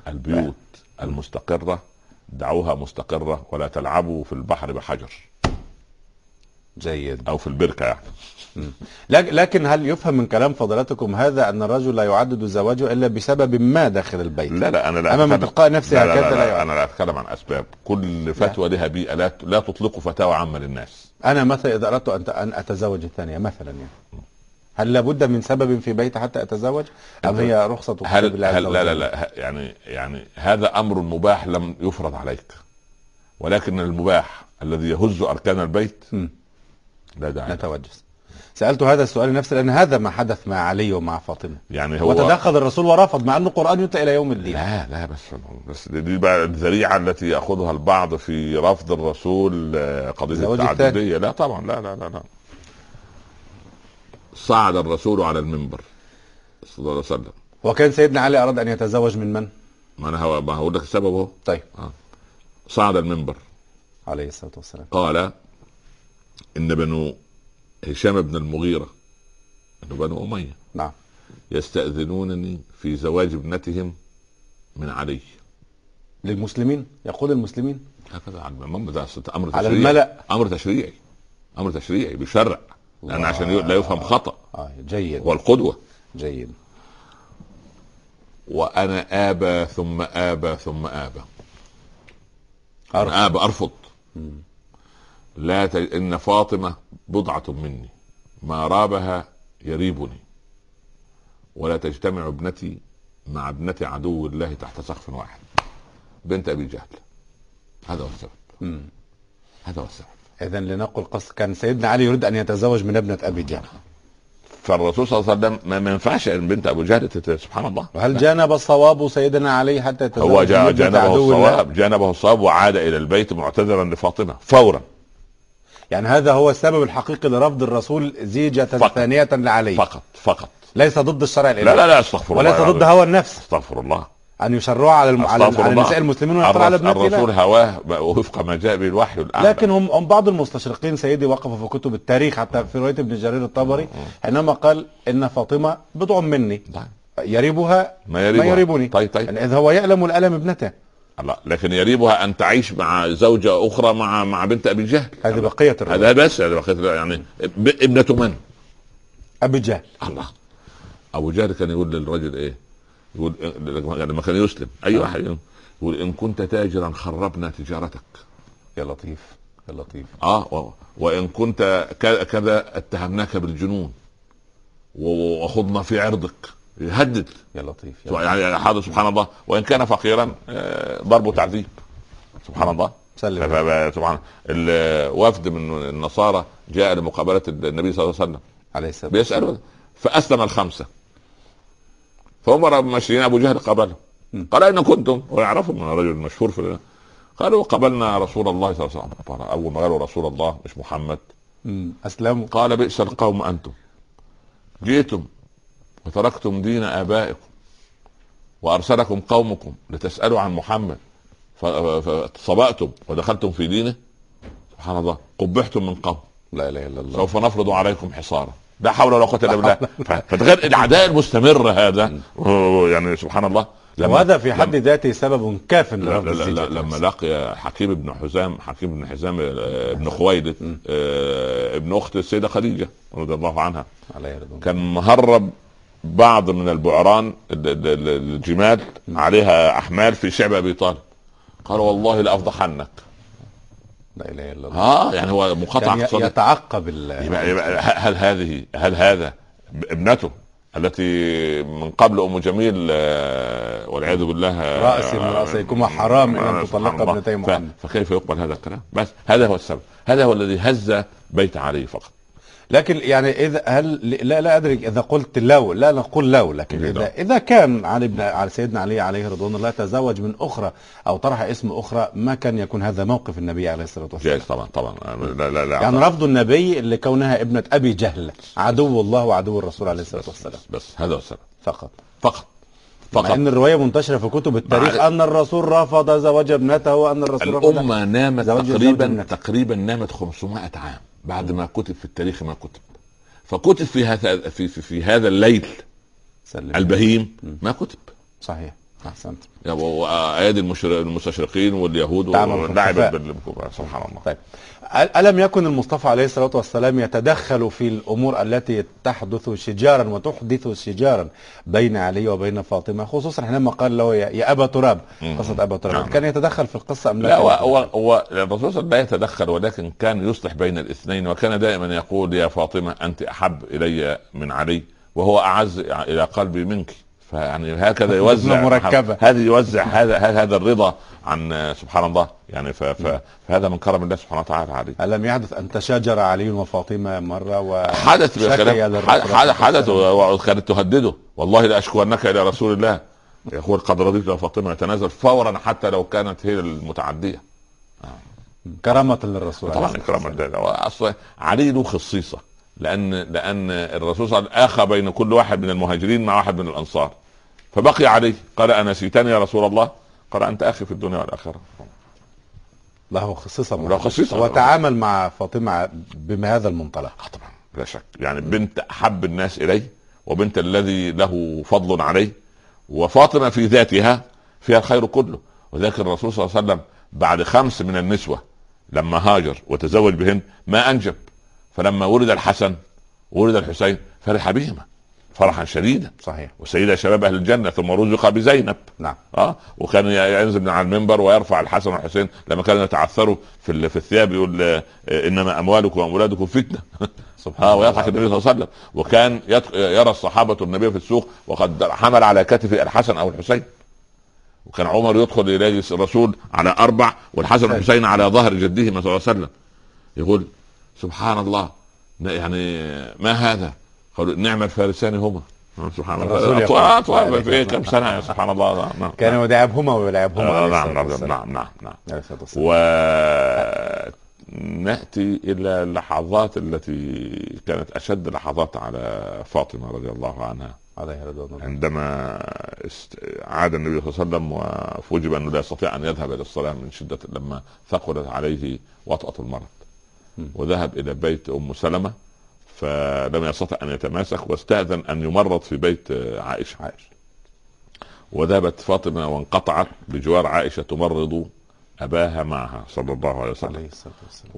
البيوت المستقرة دعوها مستقرة ولا تلعبوا في البحر بحجر. جيد أو في البركة يعني. لكن هل يفهم من كلام فضلاتكم هذا أن الرجل لا يعدد زواجه إلا بسبب ما داخل البيت؟ لا لا أنا لا اما من تلقاء نفسي لا لا هكذا لا, لا, لا أنا لا أتكلم عن أسباب. كل فتوى لها بيئة لا لا تطلق فتاوى عامة للناس. أنا مثلا إذا أردت أن أتزوج الثانية مثلا يعني. هل لابد من سبب في بيت حتى أتزوج؟ أم هي رخصة هل, هل لا لا لا. يعني يعني هذا أمر مباح لم يفرض عليك. ولكن المباح الذي يهز أركان البيت م. لا داعي. نتوجس. سألت هذا السؤال لنفسي لأن هذا ما حدث مع علي ومع فاطمة. يعني هو وتدخل الرسول ورفض مع انه القرآن يتلى إلى يوم الدين. لا لا بس بس دي بقى الذريعة التي يأخذها البعض في رفض الرسول آه، قضية زواج التعددية. لا طبعا لا لا لا لا. صعد الرسول على المنبر صلى الله عليه وسلم. وكان سيدنا علي أراد أن يتزوج من من؟ ما أنا هو- ما هقول لك السبب اهو طيب. صعد المنبر. عليه الصلاة والسلام. قال إن بنو هشام بن المغيرة إنه بنو أمية نعم. يستأذنونني في زواج ابنتهم من علي. للمسلمين؟ يقول المسلمين؟ هكذا على المنبر ده أمر على تشريعي. الملأ. أمر تشريعي. أمر تشريعي بيشرع لأن. عشان لا يفهم خطأ. آه جيد. هو القدوه جيد. وأنا آبى ثم آبى ثم آبى. أرفض. أنا آبى أرفض. لا ت... إن فاطمة بضعة مني ما رابها يريبني ولا تجتمع ابنتي مع ابنة عدو الله تحت سقف واحد. بنت أبي جهل. هذا هو السبب. هذا هو السبب. اذا لنقل قصد كان سيدنا علي يريد أن يتزوج من ابنة أبي جهل. فالرسول صلى الله عليه وسلم ما ما ينفعش إن بنت أبو جهل سبحان الله. وهل جانب الصواب سيدنا علي حتى يتزوج هو جانبه؟ الصواب جانبه الصواب وعاد إلى البيت معتذرا لفاطمة فورا. يعني هذا هو السبب الحقيقي لرفض الرسول زيجة. ثانية لعلي. فقط فقط. ليس ضد الشرع الالهي لا لا لا أستغفر الله وليس ضد. هوى النفس. أستغفر الله. أن يشرعوا على الم... على, الله. نساء المسلمين ويقرأ على ابنة الرسول هواه وفق ما جاء به الوحي الأعلى. لكن هم هم بعض المستشرقين سيدي وقفوا في كتب التاريخ حتى في رواية ابن جرير الطبري حينما قال إن فاطمة بضع مني. طيب. يريبها ما يريبها. ما يريبني. طيب طيب. يعني إذ هو يألم الألم ابنته. الله. لكن يريبها أن تعيش مع زوجة أخرى مع مع بنت أبي جهل. هذه بقية الروايه هذا بس هذا بقية يعني ب- ابنة من؟ أبي جهل. الله. أبو جهل كان يقول للرجل إيه؟ يقول لما كان يسلم أي واحد؟ يقول إن كنت تاجرا خربنا تجارتك. يا لطيف يا لطيف. آه و- وإن كنت كذا اتهمناك بالجنون و- وخضنا في عرضك. يهدد. يا لطيف يا. يعني هذا سبحان الله. وإن كان فقيرا آه، ضرب تعذيب. سبحان الله. سلم. سبحان الوفد من النصارى جاء لمقابلة النبي صلى الله عليه وسلم. عليه السلام بيسألوا. فأسلم الخمسة. فامر ماشيين أبو جهل قابلهم. قال أين كنتم؟ ويعرفوا من رجل مشهور في قالوا قبلنا رسول الله صلى الله عليه وسلم. أول ما قالوا رسول الله مش محمد. أسلموا. قال بئس القوم أنتم. جئتم وتركتم دين آبائكم وأرسلكم قومكم لتسألوا عن محمد. فصبأتم ودخلتم في دينه؟ سبحان الله. قبحتم من قوم لا إله إلا الله. سوف نفرض عليكم حصارا. لا حول ولا قوة إلا بالله. ف- فتخيل العداء المستمر هذا. يعني سبحان الله. وهذا في حد ذاته سبب كاف لا لا لا لما لقي حكيم بن حزام حكيم بن حزام آه، ابن خويلد آه، ابن أخت السيدة خديجة رضي الله عنها. كان مهرب بعض من البعران ال- ال- ال- الجمال عليها أحمال في شعب أبي طالب. قال والله لأفضحنك. لا إله إلا الله. آه يعني هو مقاطعة كان ي- اقتصادية. يتعقب ال- يبقى يبقى هل هذه هل هذا ابنته التي من قبل أم جميل آه، والعياذ بالله آه، رأس من رأسيكما حرام آه، سبحان تطلق. ابنتي محمد. فكيف يقبل هذا الكلام؟ بس هذا هو السبب. هذا هو الذي هز بيت علي فقط. لكن يعني اذا هل لا لا أدري إذا قلت لو لا نقول لو لكن اذا؟ اذا كان علي بن على سيدنا علي عليه رضوان الله تزوج من أخرى أو طرح اسم أخرى ما كان يكون هذا موقف النبي عليه الصلاة والسلام. جائز طبعا طبعا. لا لا لا يعني رفض النبي لكونها ابنة أبي جهل عدو الله وعدو الرسول عليه الصلاة والسلام. بس هذا هو السبب. فقط. فقط. مع فقط. إن الرواية منتشرة في كتب التاريخ مع- أن الرسول رفض زواج ابنته وأن الرسول رفض. الأمة نامت تقريبا. تقريبا نامت 500 عام. بعد ما كتب في التاريخ ما كتب. فكتب في هذا في, في, في هذا الليل سلم. البهيم ما كتب. صحيح. أحسنت يعني وايادي المستشرقين واليهود تعمل في لعبت الخفاء. بال- سبحان الله طيب ألم يكن المصطفى عليه الصلاة والسلام يتدخل في الأمور التي تحدث شجارا وتحدث شجارا بين علي وبين فاطمة خصوصا حينما قال له يا أبا تراب مم. قصة أبا تراب نعم. كان يتدخل في القصة أم لا لا هو؟ هو الرسول لا يتدخل ولكن كان يصلح بين الاثنين وكان دائما يقول يا فاطمة أنت أحب إلي من علي وهو أعز إلى قلبي منك فيعني هكذا يوزع. هذا يوزع هذا هذا الرضا عن سبحان الله. يعني فهذا من كرم الله سبحانه وتعالى عليه. ألم يحدث أن تشاجر علي وفاطمة مرة و حدث حدث حدث وكانت تهدده. والله لاشكونك إلى رسول الله. يقول قد رضيت فاطمة. يتنازل فورا حتى لو كانت هي المتعدية. والسلام. كرامة للرسول طبعا. الله أصلا علي له خصيصة. لأن لأن الرسول صلى الله عليه وسلم آخى بين كل واحد من المهاجرين مع واحد من الأنصار. فبقي علي قال انسيتني يا رسول الله. قال أنت أخي في الدنيا والآخرة. له خصيصة له خصيصة. وتعامل مع فاطمة بهذا المنطلق. آه طبعا بلا شك. يعني بنت أحب الناس إليه وبنت الذي له فضل عليه وفاطمة في ذاتها فيها الخير كله. وذلك الرسول صلى الله عليه وسلم بعد خمس من النسوة لما هاجر وتزوج بهن ما أنجب. فلما ولد الحسن ولد الحسين فرح بهما فرحا شديدا. صحيح. وسيدة شباب أهل الجنة ثم رزق بزينب. نعم. آه؟ وكان ينزل من على المنبر ويرفع الحسن والحسين لما كانوا يتعثروا في في الثياب يقول آه، إنما أموالكم وأولادكم فتنة. سبحان آه الله. ويضحك النبي صلى الله عليه وسلم. وكان يرى الصحابة النبي في السوق وقد حمل على كتفه الحسن أو الحسين. وكان عمر يدخل إلى الرسول على أربع والحسن والحسين على ظهر جدهما صلى الله عليه وسلم. يقول سبحان الله يعني ما هذا؟ قالوا نعم الفارسان هما سبحان الرسول الله. اطول اطول في كم سنة سبحان الله نعم كان يداعبهما ويلعبهما عليه نعم نعم. نعم نعم نعم والسلام. ونأتي إلى اللحظات التي كانت أشد لحظات على فاطمة رضي الله عنها عليه رضوان الله عندما است- عاد النبي صلى الله عليه وسلم وفوجب انه لا يستطيع أن يذهب إلى الصلاة من شدة لما ثقلت عليه وطأة المرض. وذهب إلى بيت أم سلمة فلم يستطع أن يتماسك واستأذن أن يمرض في بيت عائشه عائشة. وذهبت فاطمة وانقطعت بجوار عائشة تمرض أباها معها صلى الله عليه وسلم. عليه الصلاة والسلام.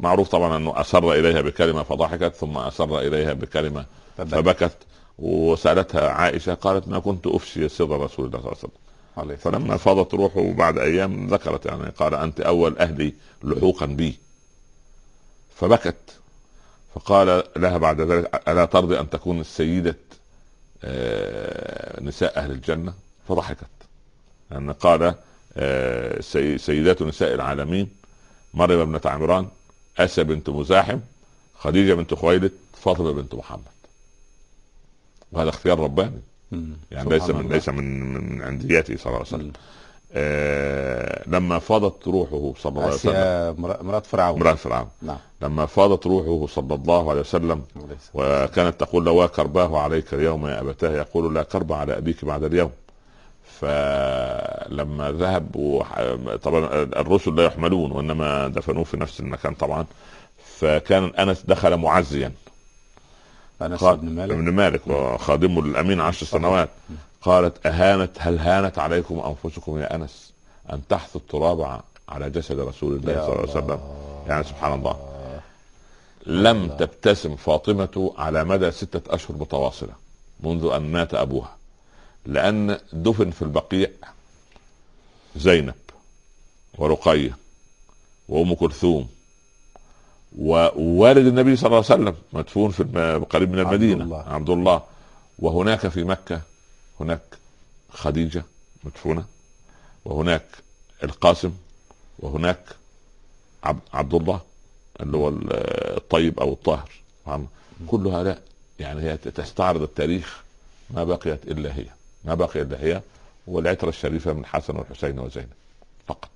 ومعروف طبعا أنه اسر إليها بكلمة فضحكت ثم اسر إليها بكلمة فبكت. فبكت وسألتها عائشة قالت ما كنت أفشي سر رسول الله صلى الله عليه وسلم. عليه. فلما فاضت روحه بعد أيام ذكرت يعني قال أنت أول أهلي لحوقا بي. فبكت. فقال لها بعد ذلك ألا ترضي أن تكون سيده آه، نساء أهل الجنة؟ فضحكت. لأن قال آه، سي- سيدات نساء العالمين مريم ابنة عمران اسى بنت مزاحم خديجة بنت خويلد فاطمة بنت محمد. وهذا اختيار رباني. يعني ليس من. ليس من من عنديته صلى الله عليه وسلم. آه لما فاضت روحه صلى الله عليه وسلم. آسيا مر- مرات فرعون. امرأة فرعون. نعم. لما فاضت روحه صلى الله عليه وسلم وكانت تقول له وكرباه عليك اليوم يا أبتاه. يقول لا كرب على أبيك بعد اليوم. فلما ذهب وح... طبعا الرسل لا يحملون وإنما دفنوه في نفس المكان طبعا. فكان أنس دخل معزيا. قال بن مالك ابن مالك وخادمه الامين عشر سنوات. قالت أهانت هل هانت عليكم أنفسكم يا أنس أن تحثوا التراب على جسد رسول الله صلى الله عليه وسلم. يعني سبحان الله. لم تبتسم فاطمة على مدى ستة أشهر متواصلة منذ أن مات أبوها لأن دفن في البقيع زينب ورقية وأم كلثوم ووالد النبي صلى الله عليه وسلم مدفون في قريب من عبد المدينة الله. عبد الله. وهناك في مكة هناك خديجة مدفونة وهناك القاسم وهناك عبد, عبد الله اللي هو الطيب أو الطاهر. كل هؤلاء يعني هي تستعرض التاريخ ما بقيت إلا هي. ما بقي إلا هي والعترة الشريفة من حسن والحسين وزينب فقط.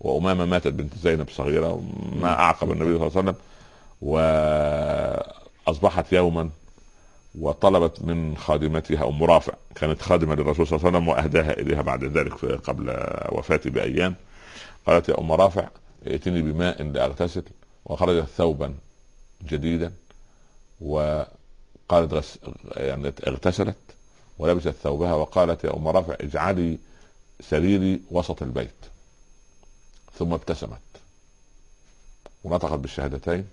وأمامة ماتت بنت زينب صغيرة ما أعقب النبي صلى الله عليه وسلم وأصبحت يوما وطلبت من خادمتها أم رافع كانت خادمة للرسول صلى الله عليه وسلم وأهداها إليها بعد ذلك قبل وفاته بأيام. قالت يا أم رافع ائتني بماء لأغتسل. وخرجت ثوبا جديدا وقالت غس... يعني اغتسلت ولبست ثوبها وقالت يا أم رافع اجعلي سريري وسط البيت. ثم ابتسمت. ونطقت بالشهادتين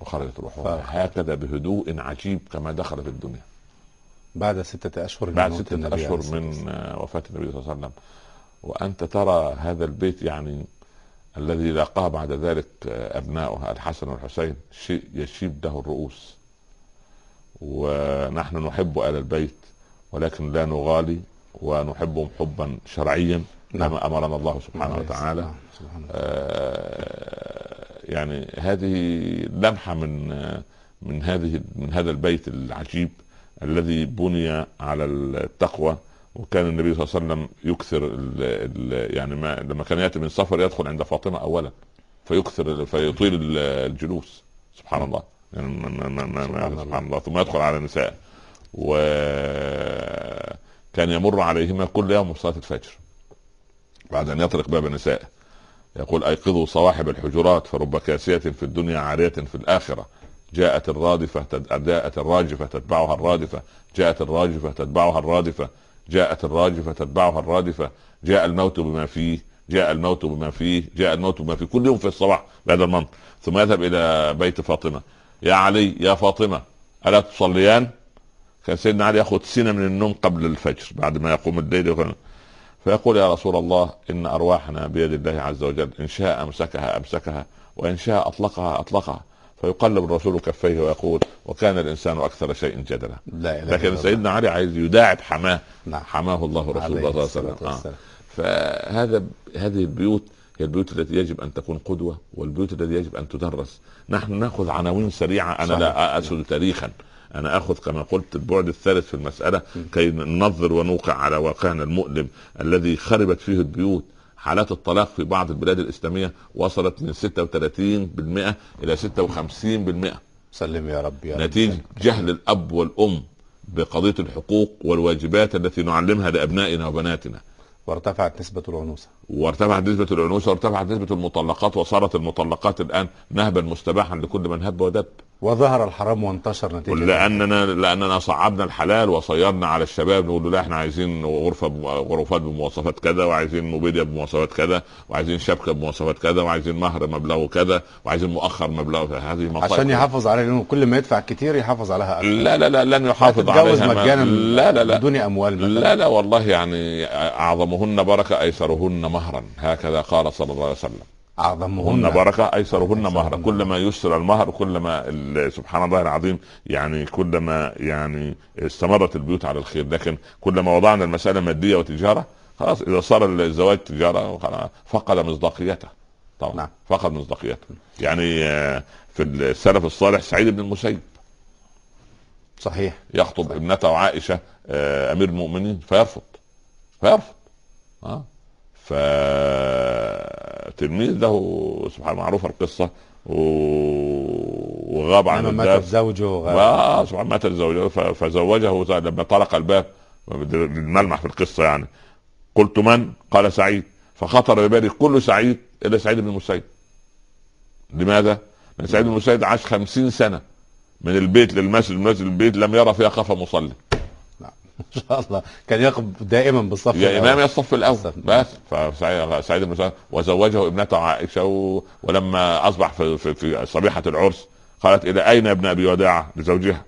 وخرجت روحها. هكذا بهدوء عجيب كما دخل في الدنيا. بعد ستة أشهر من بعد ستة أشهر من وفاة النبي صلى الله عليه وسلم. وأنت ترى هذا البيت يعني الذي لاقاه بعد ذلك أبناؤها الحسن والحسين شيء يشيب له الرؤوس. ونحن نحب آل البيت ولكن لا نغالي ونحبهم حبا شرعيا. كما أمرنا الله سبحانه وتعالى. آه يعني هذه لمحة من من هذه من هذا البيت العجيب الذي بني على التقوى وكان النبي صلى الله عليه وسلم يكثر ال ال يعني ما لما كان يأتي من سفر يدخل عند فاطمة اولا فيكثر فيطيل الجلوس. سبحان الله. يعني ما ما ما سبحان, سبحان الله. ثم يدخل على النساء. وكان يمر عليهما كل يوم صلاة الفجر. بعد أن يطرق باب النساء. يقول أيقظوا صواحب الحجرات فرب كاسية في الدنيا عارية في الآخرة. جاءت الرادفة جاءت الراجفة تتبعها الرادفة. جاءت الراجفة تتبعها الرادفة. جاءت الراجفة تتبعها الرادفة. جاء الموت بما فيه. جاء الموت بما فيه. جاء الموت بما فيه. كل يوم في الصباح بهذا المنطق ثم يذهب إلى بيت فاطمة. يا علي يا فاطمة ألا تصليان؟ كان سيدنا علي يأخذ سنة من النوم قبل الفجر بعد ما يقوم الليل فيقول يا رسول الله إن أرواحنا بيد الله عز وجل إن شاء أمسكها أمسكها وإن شاء أطلقها أطلقها. فيقلب الرسول كفيه ويقول وكان الإنسان أكثر شيء جدلا. لا لكن سيدنا علي عايز يداعب حماه. نعم. حماه الله رسول الله صلى الله عليه وسلم. آه. فهذا هذه البيوت هي البيوت التي يجب أن تكون قدوة والبيوت التي يجب أن تدرس. نحن نأخذ عناوين سريعة أنا صحيح. لا اسد تاريخا. أنا آخذ كما قلت البعد الثالث في المسألة كي ننظر ونوقع على واقعنا المؤلم الذي خربت فيه البيوت. حالات الطلاق في بعض البلاد الإسلامية وصلت من 36% إلى 56% سلم يا رب يا نتيجة جهل الأب والأم بقضية الحقوق والواجبات التي نعلمها لأبنائنا وبناتنا. وارتفعت نسبة العنوسة. وارتفعت نسبة العنوسة وارتفعت نسبة المطلقات وصارت المطلقات الآن نهبا مستباحا لكل من هب ودب. وظهر الحرام وانتشر نتيجة لأننا لأننا صعبنا الحلال وصيرنا على الشباب نقول له لا إحنا عايزين غرفة غرفات بمواصفات كذا وعايزين موبيليا بمواصفات كذا وعايزين شبكة بمواصفات كذا وعايزين مهر مبلغه كذا وعايزين مؤخر مبلغه. هذه مصائب. عشان يحافظ عليها لأنه كل ما يدفع كتير يحافظ عليها أكثر لا لا لا لن يحافظ عليها. مجانا لا لا لا. بدون أموال مثلا. لا لا والله يعني أعظمهن بركة أيسرهن مهرا هكذا قال صلى الله عليه وسلم. أعظمهن. بركة أيسرهن مهرا. كلما يسر المهر كلما سبحان الله العظيم يعني كلما يعني استمرت البيوت على الخير. لكن كلما وضعنا المسألة ماديه وتجاره خلاص إذا صار الزواج تجارة فقد مصداقيته. طبعا نعم. فقد مصداقيته. يعني آه، في السلف الصالح سعيد بن المسيب. صحيح. يخطب صحيح. ابنته عائشة آه، أمير المؤمنين فيرفض. فيرفض. آه. فتلميذ له سبحان معروف القصة وغاب عن الدرس مات زوجه وغاب. آه سبحان مات زوجه فزوجه لما طرق الباب الملمح في القصة يعني. قلت من؟ قال سعيد. فخطر ببالي كل سعيد إلا سعيد بن المسيب. لماذا؟ لأن سعيد بن المسيب عاش خمسين سنة من البيت للمسجد من المسجد للبيت لم يرى فيها خفا مصلي. شاء الله. كان يقف دائما بالصف يا إمام يا الصف الأول. بس. فسعيد بن وزوجه ابنته عائشة. ولما أصبح في, في, في صبيحة العرس قالت إلى أين ابن أبي وداعة؟ لزوجها.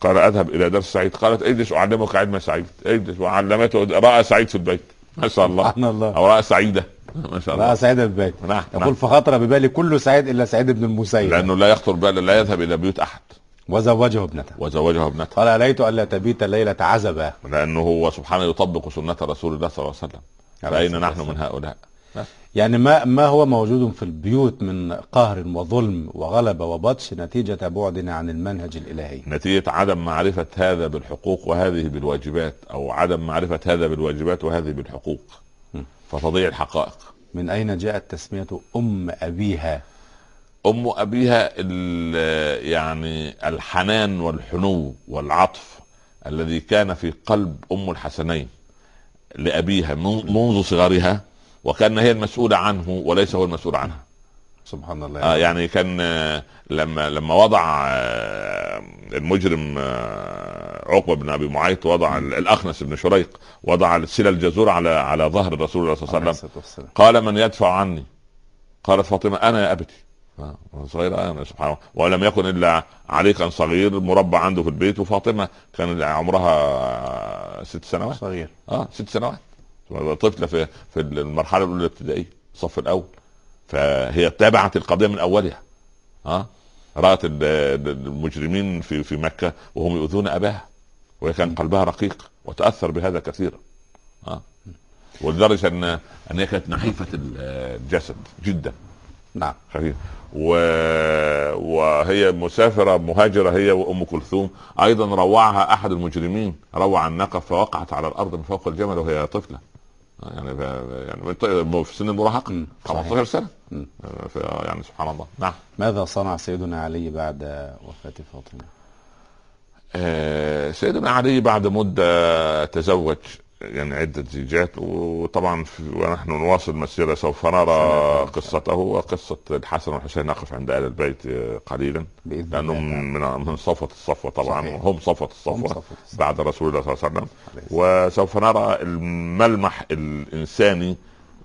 قال أذهب إلى درس سعيد. قالت اجلس أعلمك علم سعيد. اجلس. وعلمته رأى سعيد في البيت. ما شاء الله. سبحان الله. أو رأى سعيدة. ما شاء الله. رأى سعيدة في البيت. نعم يقول نعم. فخطر ببالي كل سعيد إلا سعيد بن المسيب. لأنه لا يخطر بال لا يذهب إلى بيوت أحد. وزوجه ابنته. وزوجه ابنته. قال ليت الا تبيت الليلة عزبا؟ لأنه هو سبحانه يطبق سنة رسول الله صلى الله عليه وسلم. فاين نحن من هؤلاء. يعني ما ما هو موجود في البيوت من قهر وظلم وغلبة وبطش نتيجة بعدنا عن المنهج الإلهي؟ نتيجة عدم معرفة هذا بالحقوق وهذه بالواجبات أو عدم معرفة هذا بالواجبات وهذه بالحقوق. فتضيع الحقائق. من أين جاءت تسمية أم أبيها؟ أم أبيها ال- يعني الحنان والحنو والعطف الذي كان في قلب أم الحسنين لأبيها من- منذ صغرها وكان هي المسؤولة عنه وليس هو المسؤول عنها. سبحان الله. آه يعني كان آه، لما لما وضع آه، المجرم آه، عقبة بن أبي معيط وضع ال- الأخنس بن شريق وضع السلة الجزور على على ظهر الرسول صلى الله عليه وسلم. قال من يدفع عني؟ قالت فاطمة أنا يا أبتي. آه، صغيرة أنا سبحان الله. ولم يكن إلا عليقا صغير مربع عنده في البيت. وفاطمة كان عمرها ست سنوات. صغير. آه ست سنوات. طفلة في في المرحلة الأولى الابتدائية الصف الأول. فهي تابعت القضية من أولها. ها رأت ال- ال- المجرمين في في مكة وهم يؤذون أباها. وهي كان قلبها رقيق وتأثر بهذا كثيرا ها ولدرجة أن أن هي كانت نحيفة الجسد جدا. نعم. خفيف. و... وهي مسافرة مهاجرة هي وأم كلثوم. أيضا روعها أحد المجرمين روع الناقه فوقعت على الأرض من فوق الجمل وهي طفلة. يعني ف... يعني في سن المراهقة مم. صحيح. 15 سنة. ف... يعني سبحان الله. نعم. ماذا صنع سيدنا علي بعد وفاة فاطمة؟ آه، سيدنا علي بعد مدة تزوج. يعني عدة زيجات وطبعا ونحن نواصل مسيرة سوف نرى قصته وقصة الحسن والحسين نقف عند آل البيت آه، قليلا بإذن لأنهم الله من من صفوة الصفوة طبعا صحيح. هم صفوة الصفوة صفوة الصفوة. بعد رسول الله صلى الله عليه وسلم. وسوف نرى الملمح الإنساني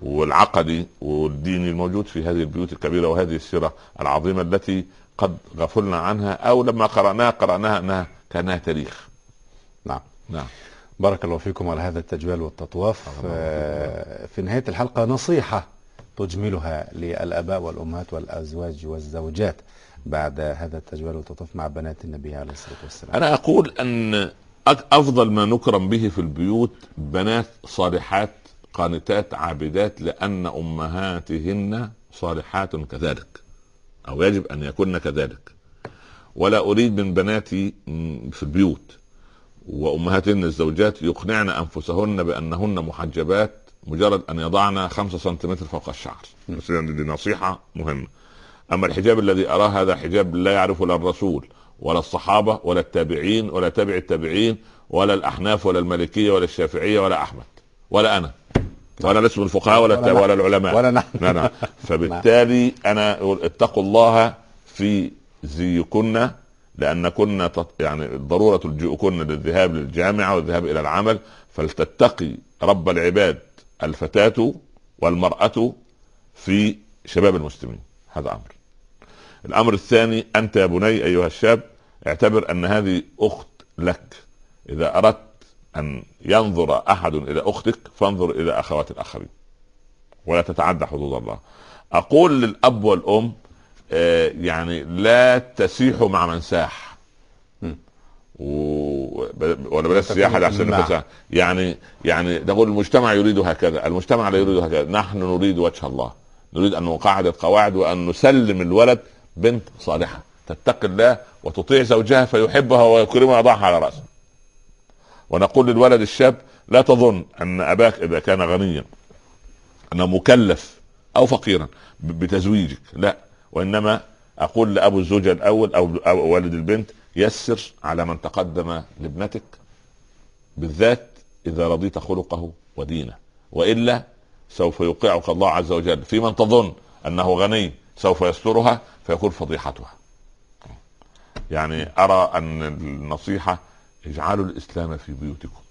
والعقدي والديني الموجود في هذه البيوت الكبيرة وهذه السيرة العظيمة التي قد غفلنا عنها أو لما قرأناها قرأناها أنها كأنها تاريخ. نعم. نعم. بارك الله فيكم على هذا التجوال والتطواف. آه، في نهاية الحلقة نصيحة تجملها للآباء والأمهات والأزواج والزوجات بعد هذا التجوال والتطواف مع بنات النبي عليه الصلاة والسلام. أنا أقول أن أفضل ما نكرم به في البيوت بنات صالحات قانتات عابدات لأن أمهاتهن صالحات كذلك أو يجب أن يكن كذلك. ولا أريد من بناتي في البيوت وأمهاتهن الزوجات يقنعن أنفسهن بأنهن محجبات مجرد أن يضعن خمسة سنتيمتر فوق الشعر. دي نصيحة مهمة. أما الحجاب الذي أراه هذا حجاب لا يعرفه لا الرسول ولا الصحابة ولا التابعين ولا تابع التابعين ولا الأحناف ولا المالكية ولا الشافعية ولا أحمد ولا أنا. ولا اسم الفقهاء ولا, ولا. ولا العلماء. ولا نحن. لا فبالتالي أنا اتقوا الله في زيكن لانكن تط- يعني ضرورة لجوءكن للذهاب للجامعة والذهاب إلى العمل فلتتقي رب العباد الفتاة والمرأة في شباب المسلمين. هذا أمر. الأمر الثاني أنت يا بني أيها الشاب اعتبر أن هذه أخت لك. إذا أردت أن ينظر أحد إلى أختك فانظر إلى أخوات الآخرين ولا تتعدى حدود الله. أقول للأب والأم يعني لا تسيحوا مع من ساح. و... ولا بلاش سياحة تكونوا عشان مع. الفساد. يعني يعني نقول المجتمع يريد هكذا المجتمع لا يريد هكذا. نحن نريد وجه الله. نريد أن نقاعد القواعد وأن نسلم الولد بنت صالحة. تتقي الله وتطيع زوجها فيحبها ويكرمها ويضعها على راسه ونقول للولد الشاب لا تظن أن أباك إذا كان غنيا أنه مكلف أو فقيرا بتزويجك. لا. وإنما أقول لأبو الزوجة الأول أو أو والد البنت يسر على من تقدم لابنتك بالذات إذا رضيت خلقه ودينه وإلا سوف يوقعك الله عز وجل في من تظن أنه غني سوف يسترها فيكون فضيحتها. يعني أرى أن النصيحة اجعلوا الإسلام في بيوتكم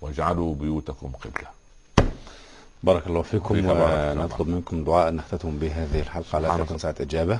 واجعلوا بيوتكم قبلة. بارك الله فيكم. ونطلب منكم دعاء نختتم بهذه الحلقة على سبحانك. تكون ساعة إجابة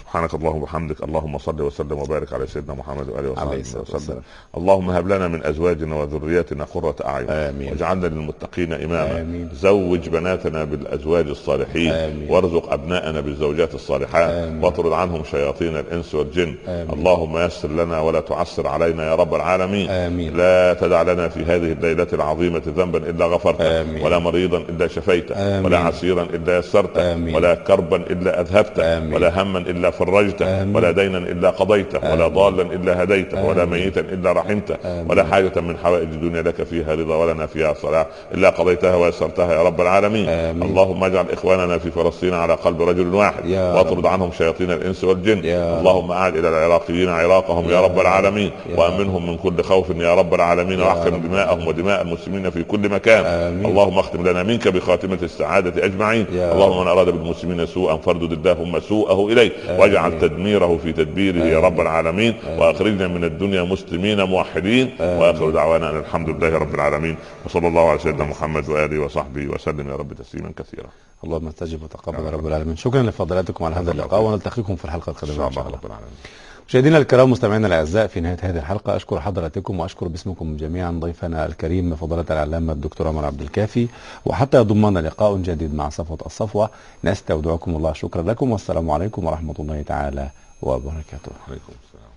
سبحانك اللهم وبحمدك اللهم صل وسلم وبارك على سيدنا محمد وآله وصحبه وسلم اللهم هب لنا من أزواجنا وذرياتنا قرة أعين آمين واجعلنا للمتقين إماما آمين. زوج بناتنا بالأزواج الصالحين آمين. وارزق أبناءنا بالزوجات الصالحات آمين. واطرد عنهم شياطين الإنس والجن آمين. اللهم يسر لنا ولا تعسر علينا يا رب العالمين آمين لا تدع لنا في هذه الليلة العظيمة ذنبا إلا غفرته. ولا مريضا إلا شفيته آمين. ولا عسيرا إلا يسرته آمين. ولا كربا إلا اذهبته آمين. ولا هما إلا فرجته آمين. ولا دينا إلا قضيته ولا ضالا إلا هديته ولا آمين. ميتا إلا رحمته آمين. ولا حاجة من حوائج الدنيا لك فيها رضا ولنا فيها صلاح إلا قضيتها ويسرتها يا رب العالمين آمين. اللهم اجعل إخواننا في فلسطين على قلب رجل واحد يا واطرد عنهم شياطين الإنس والجن يا اللهم أعد إلى العراقيين عراقهم يا رب العالمين يا وأمنهم من كل خوف يا رب العالمين واحكم دماءهم ودماء المسلمين في كل مكان آمين. اللهم اختم لنا منك بخاتمة السعادة أجمعين. يا اللهم من أراد بالمسلمين سوءا فاردد اللهم سوءه اليه واجعل تدميره في تدبيره يا رب العالمين. وأخرجنا من الدنيا مسلمين موحدين. وآخر دعوانا أن الحمد لله رب العالمين. وصلى الله على سيدنا محمد وآله وصحبه وسلم يا رب تسليما كثيرا. اللهم استجب وتقبل يا رب العالمين. شكرا لفضلاتكم على هذا اللقاء ونلتقيكم في الحلقة إن القادمه شاء الله. رب العالمين. مشاهدينا الكرام مستمعينا الأعزاء في نهاية هذه الحلقة أشكر حضراتكم وأشكر باسمكم جميعا ضيفنا الكريم فضيلة العلامه الدكتور عمر عبد الكافي. وحتى يضمنا لقاء جديد مع صفوة الصفوة. نستودعكم الله. شكرا لكم. والسلام عليكم ورحمة الله تعالى وبركاته. عليكم السلام.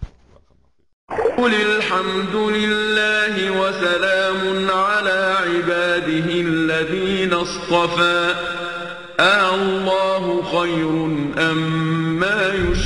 قل الحمد لله وسلام على عباده الذين اصطفى. آه الله خير أم ما يشركون.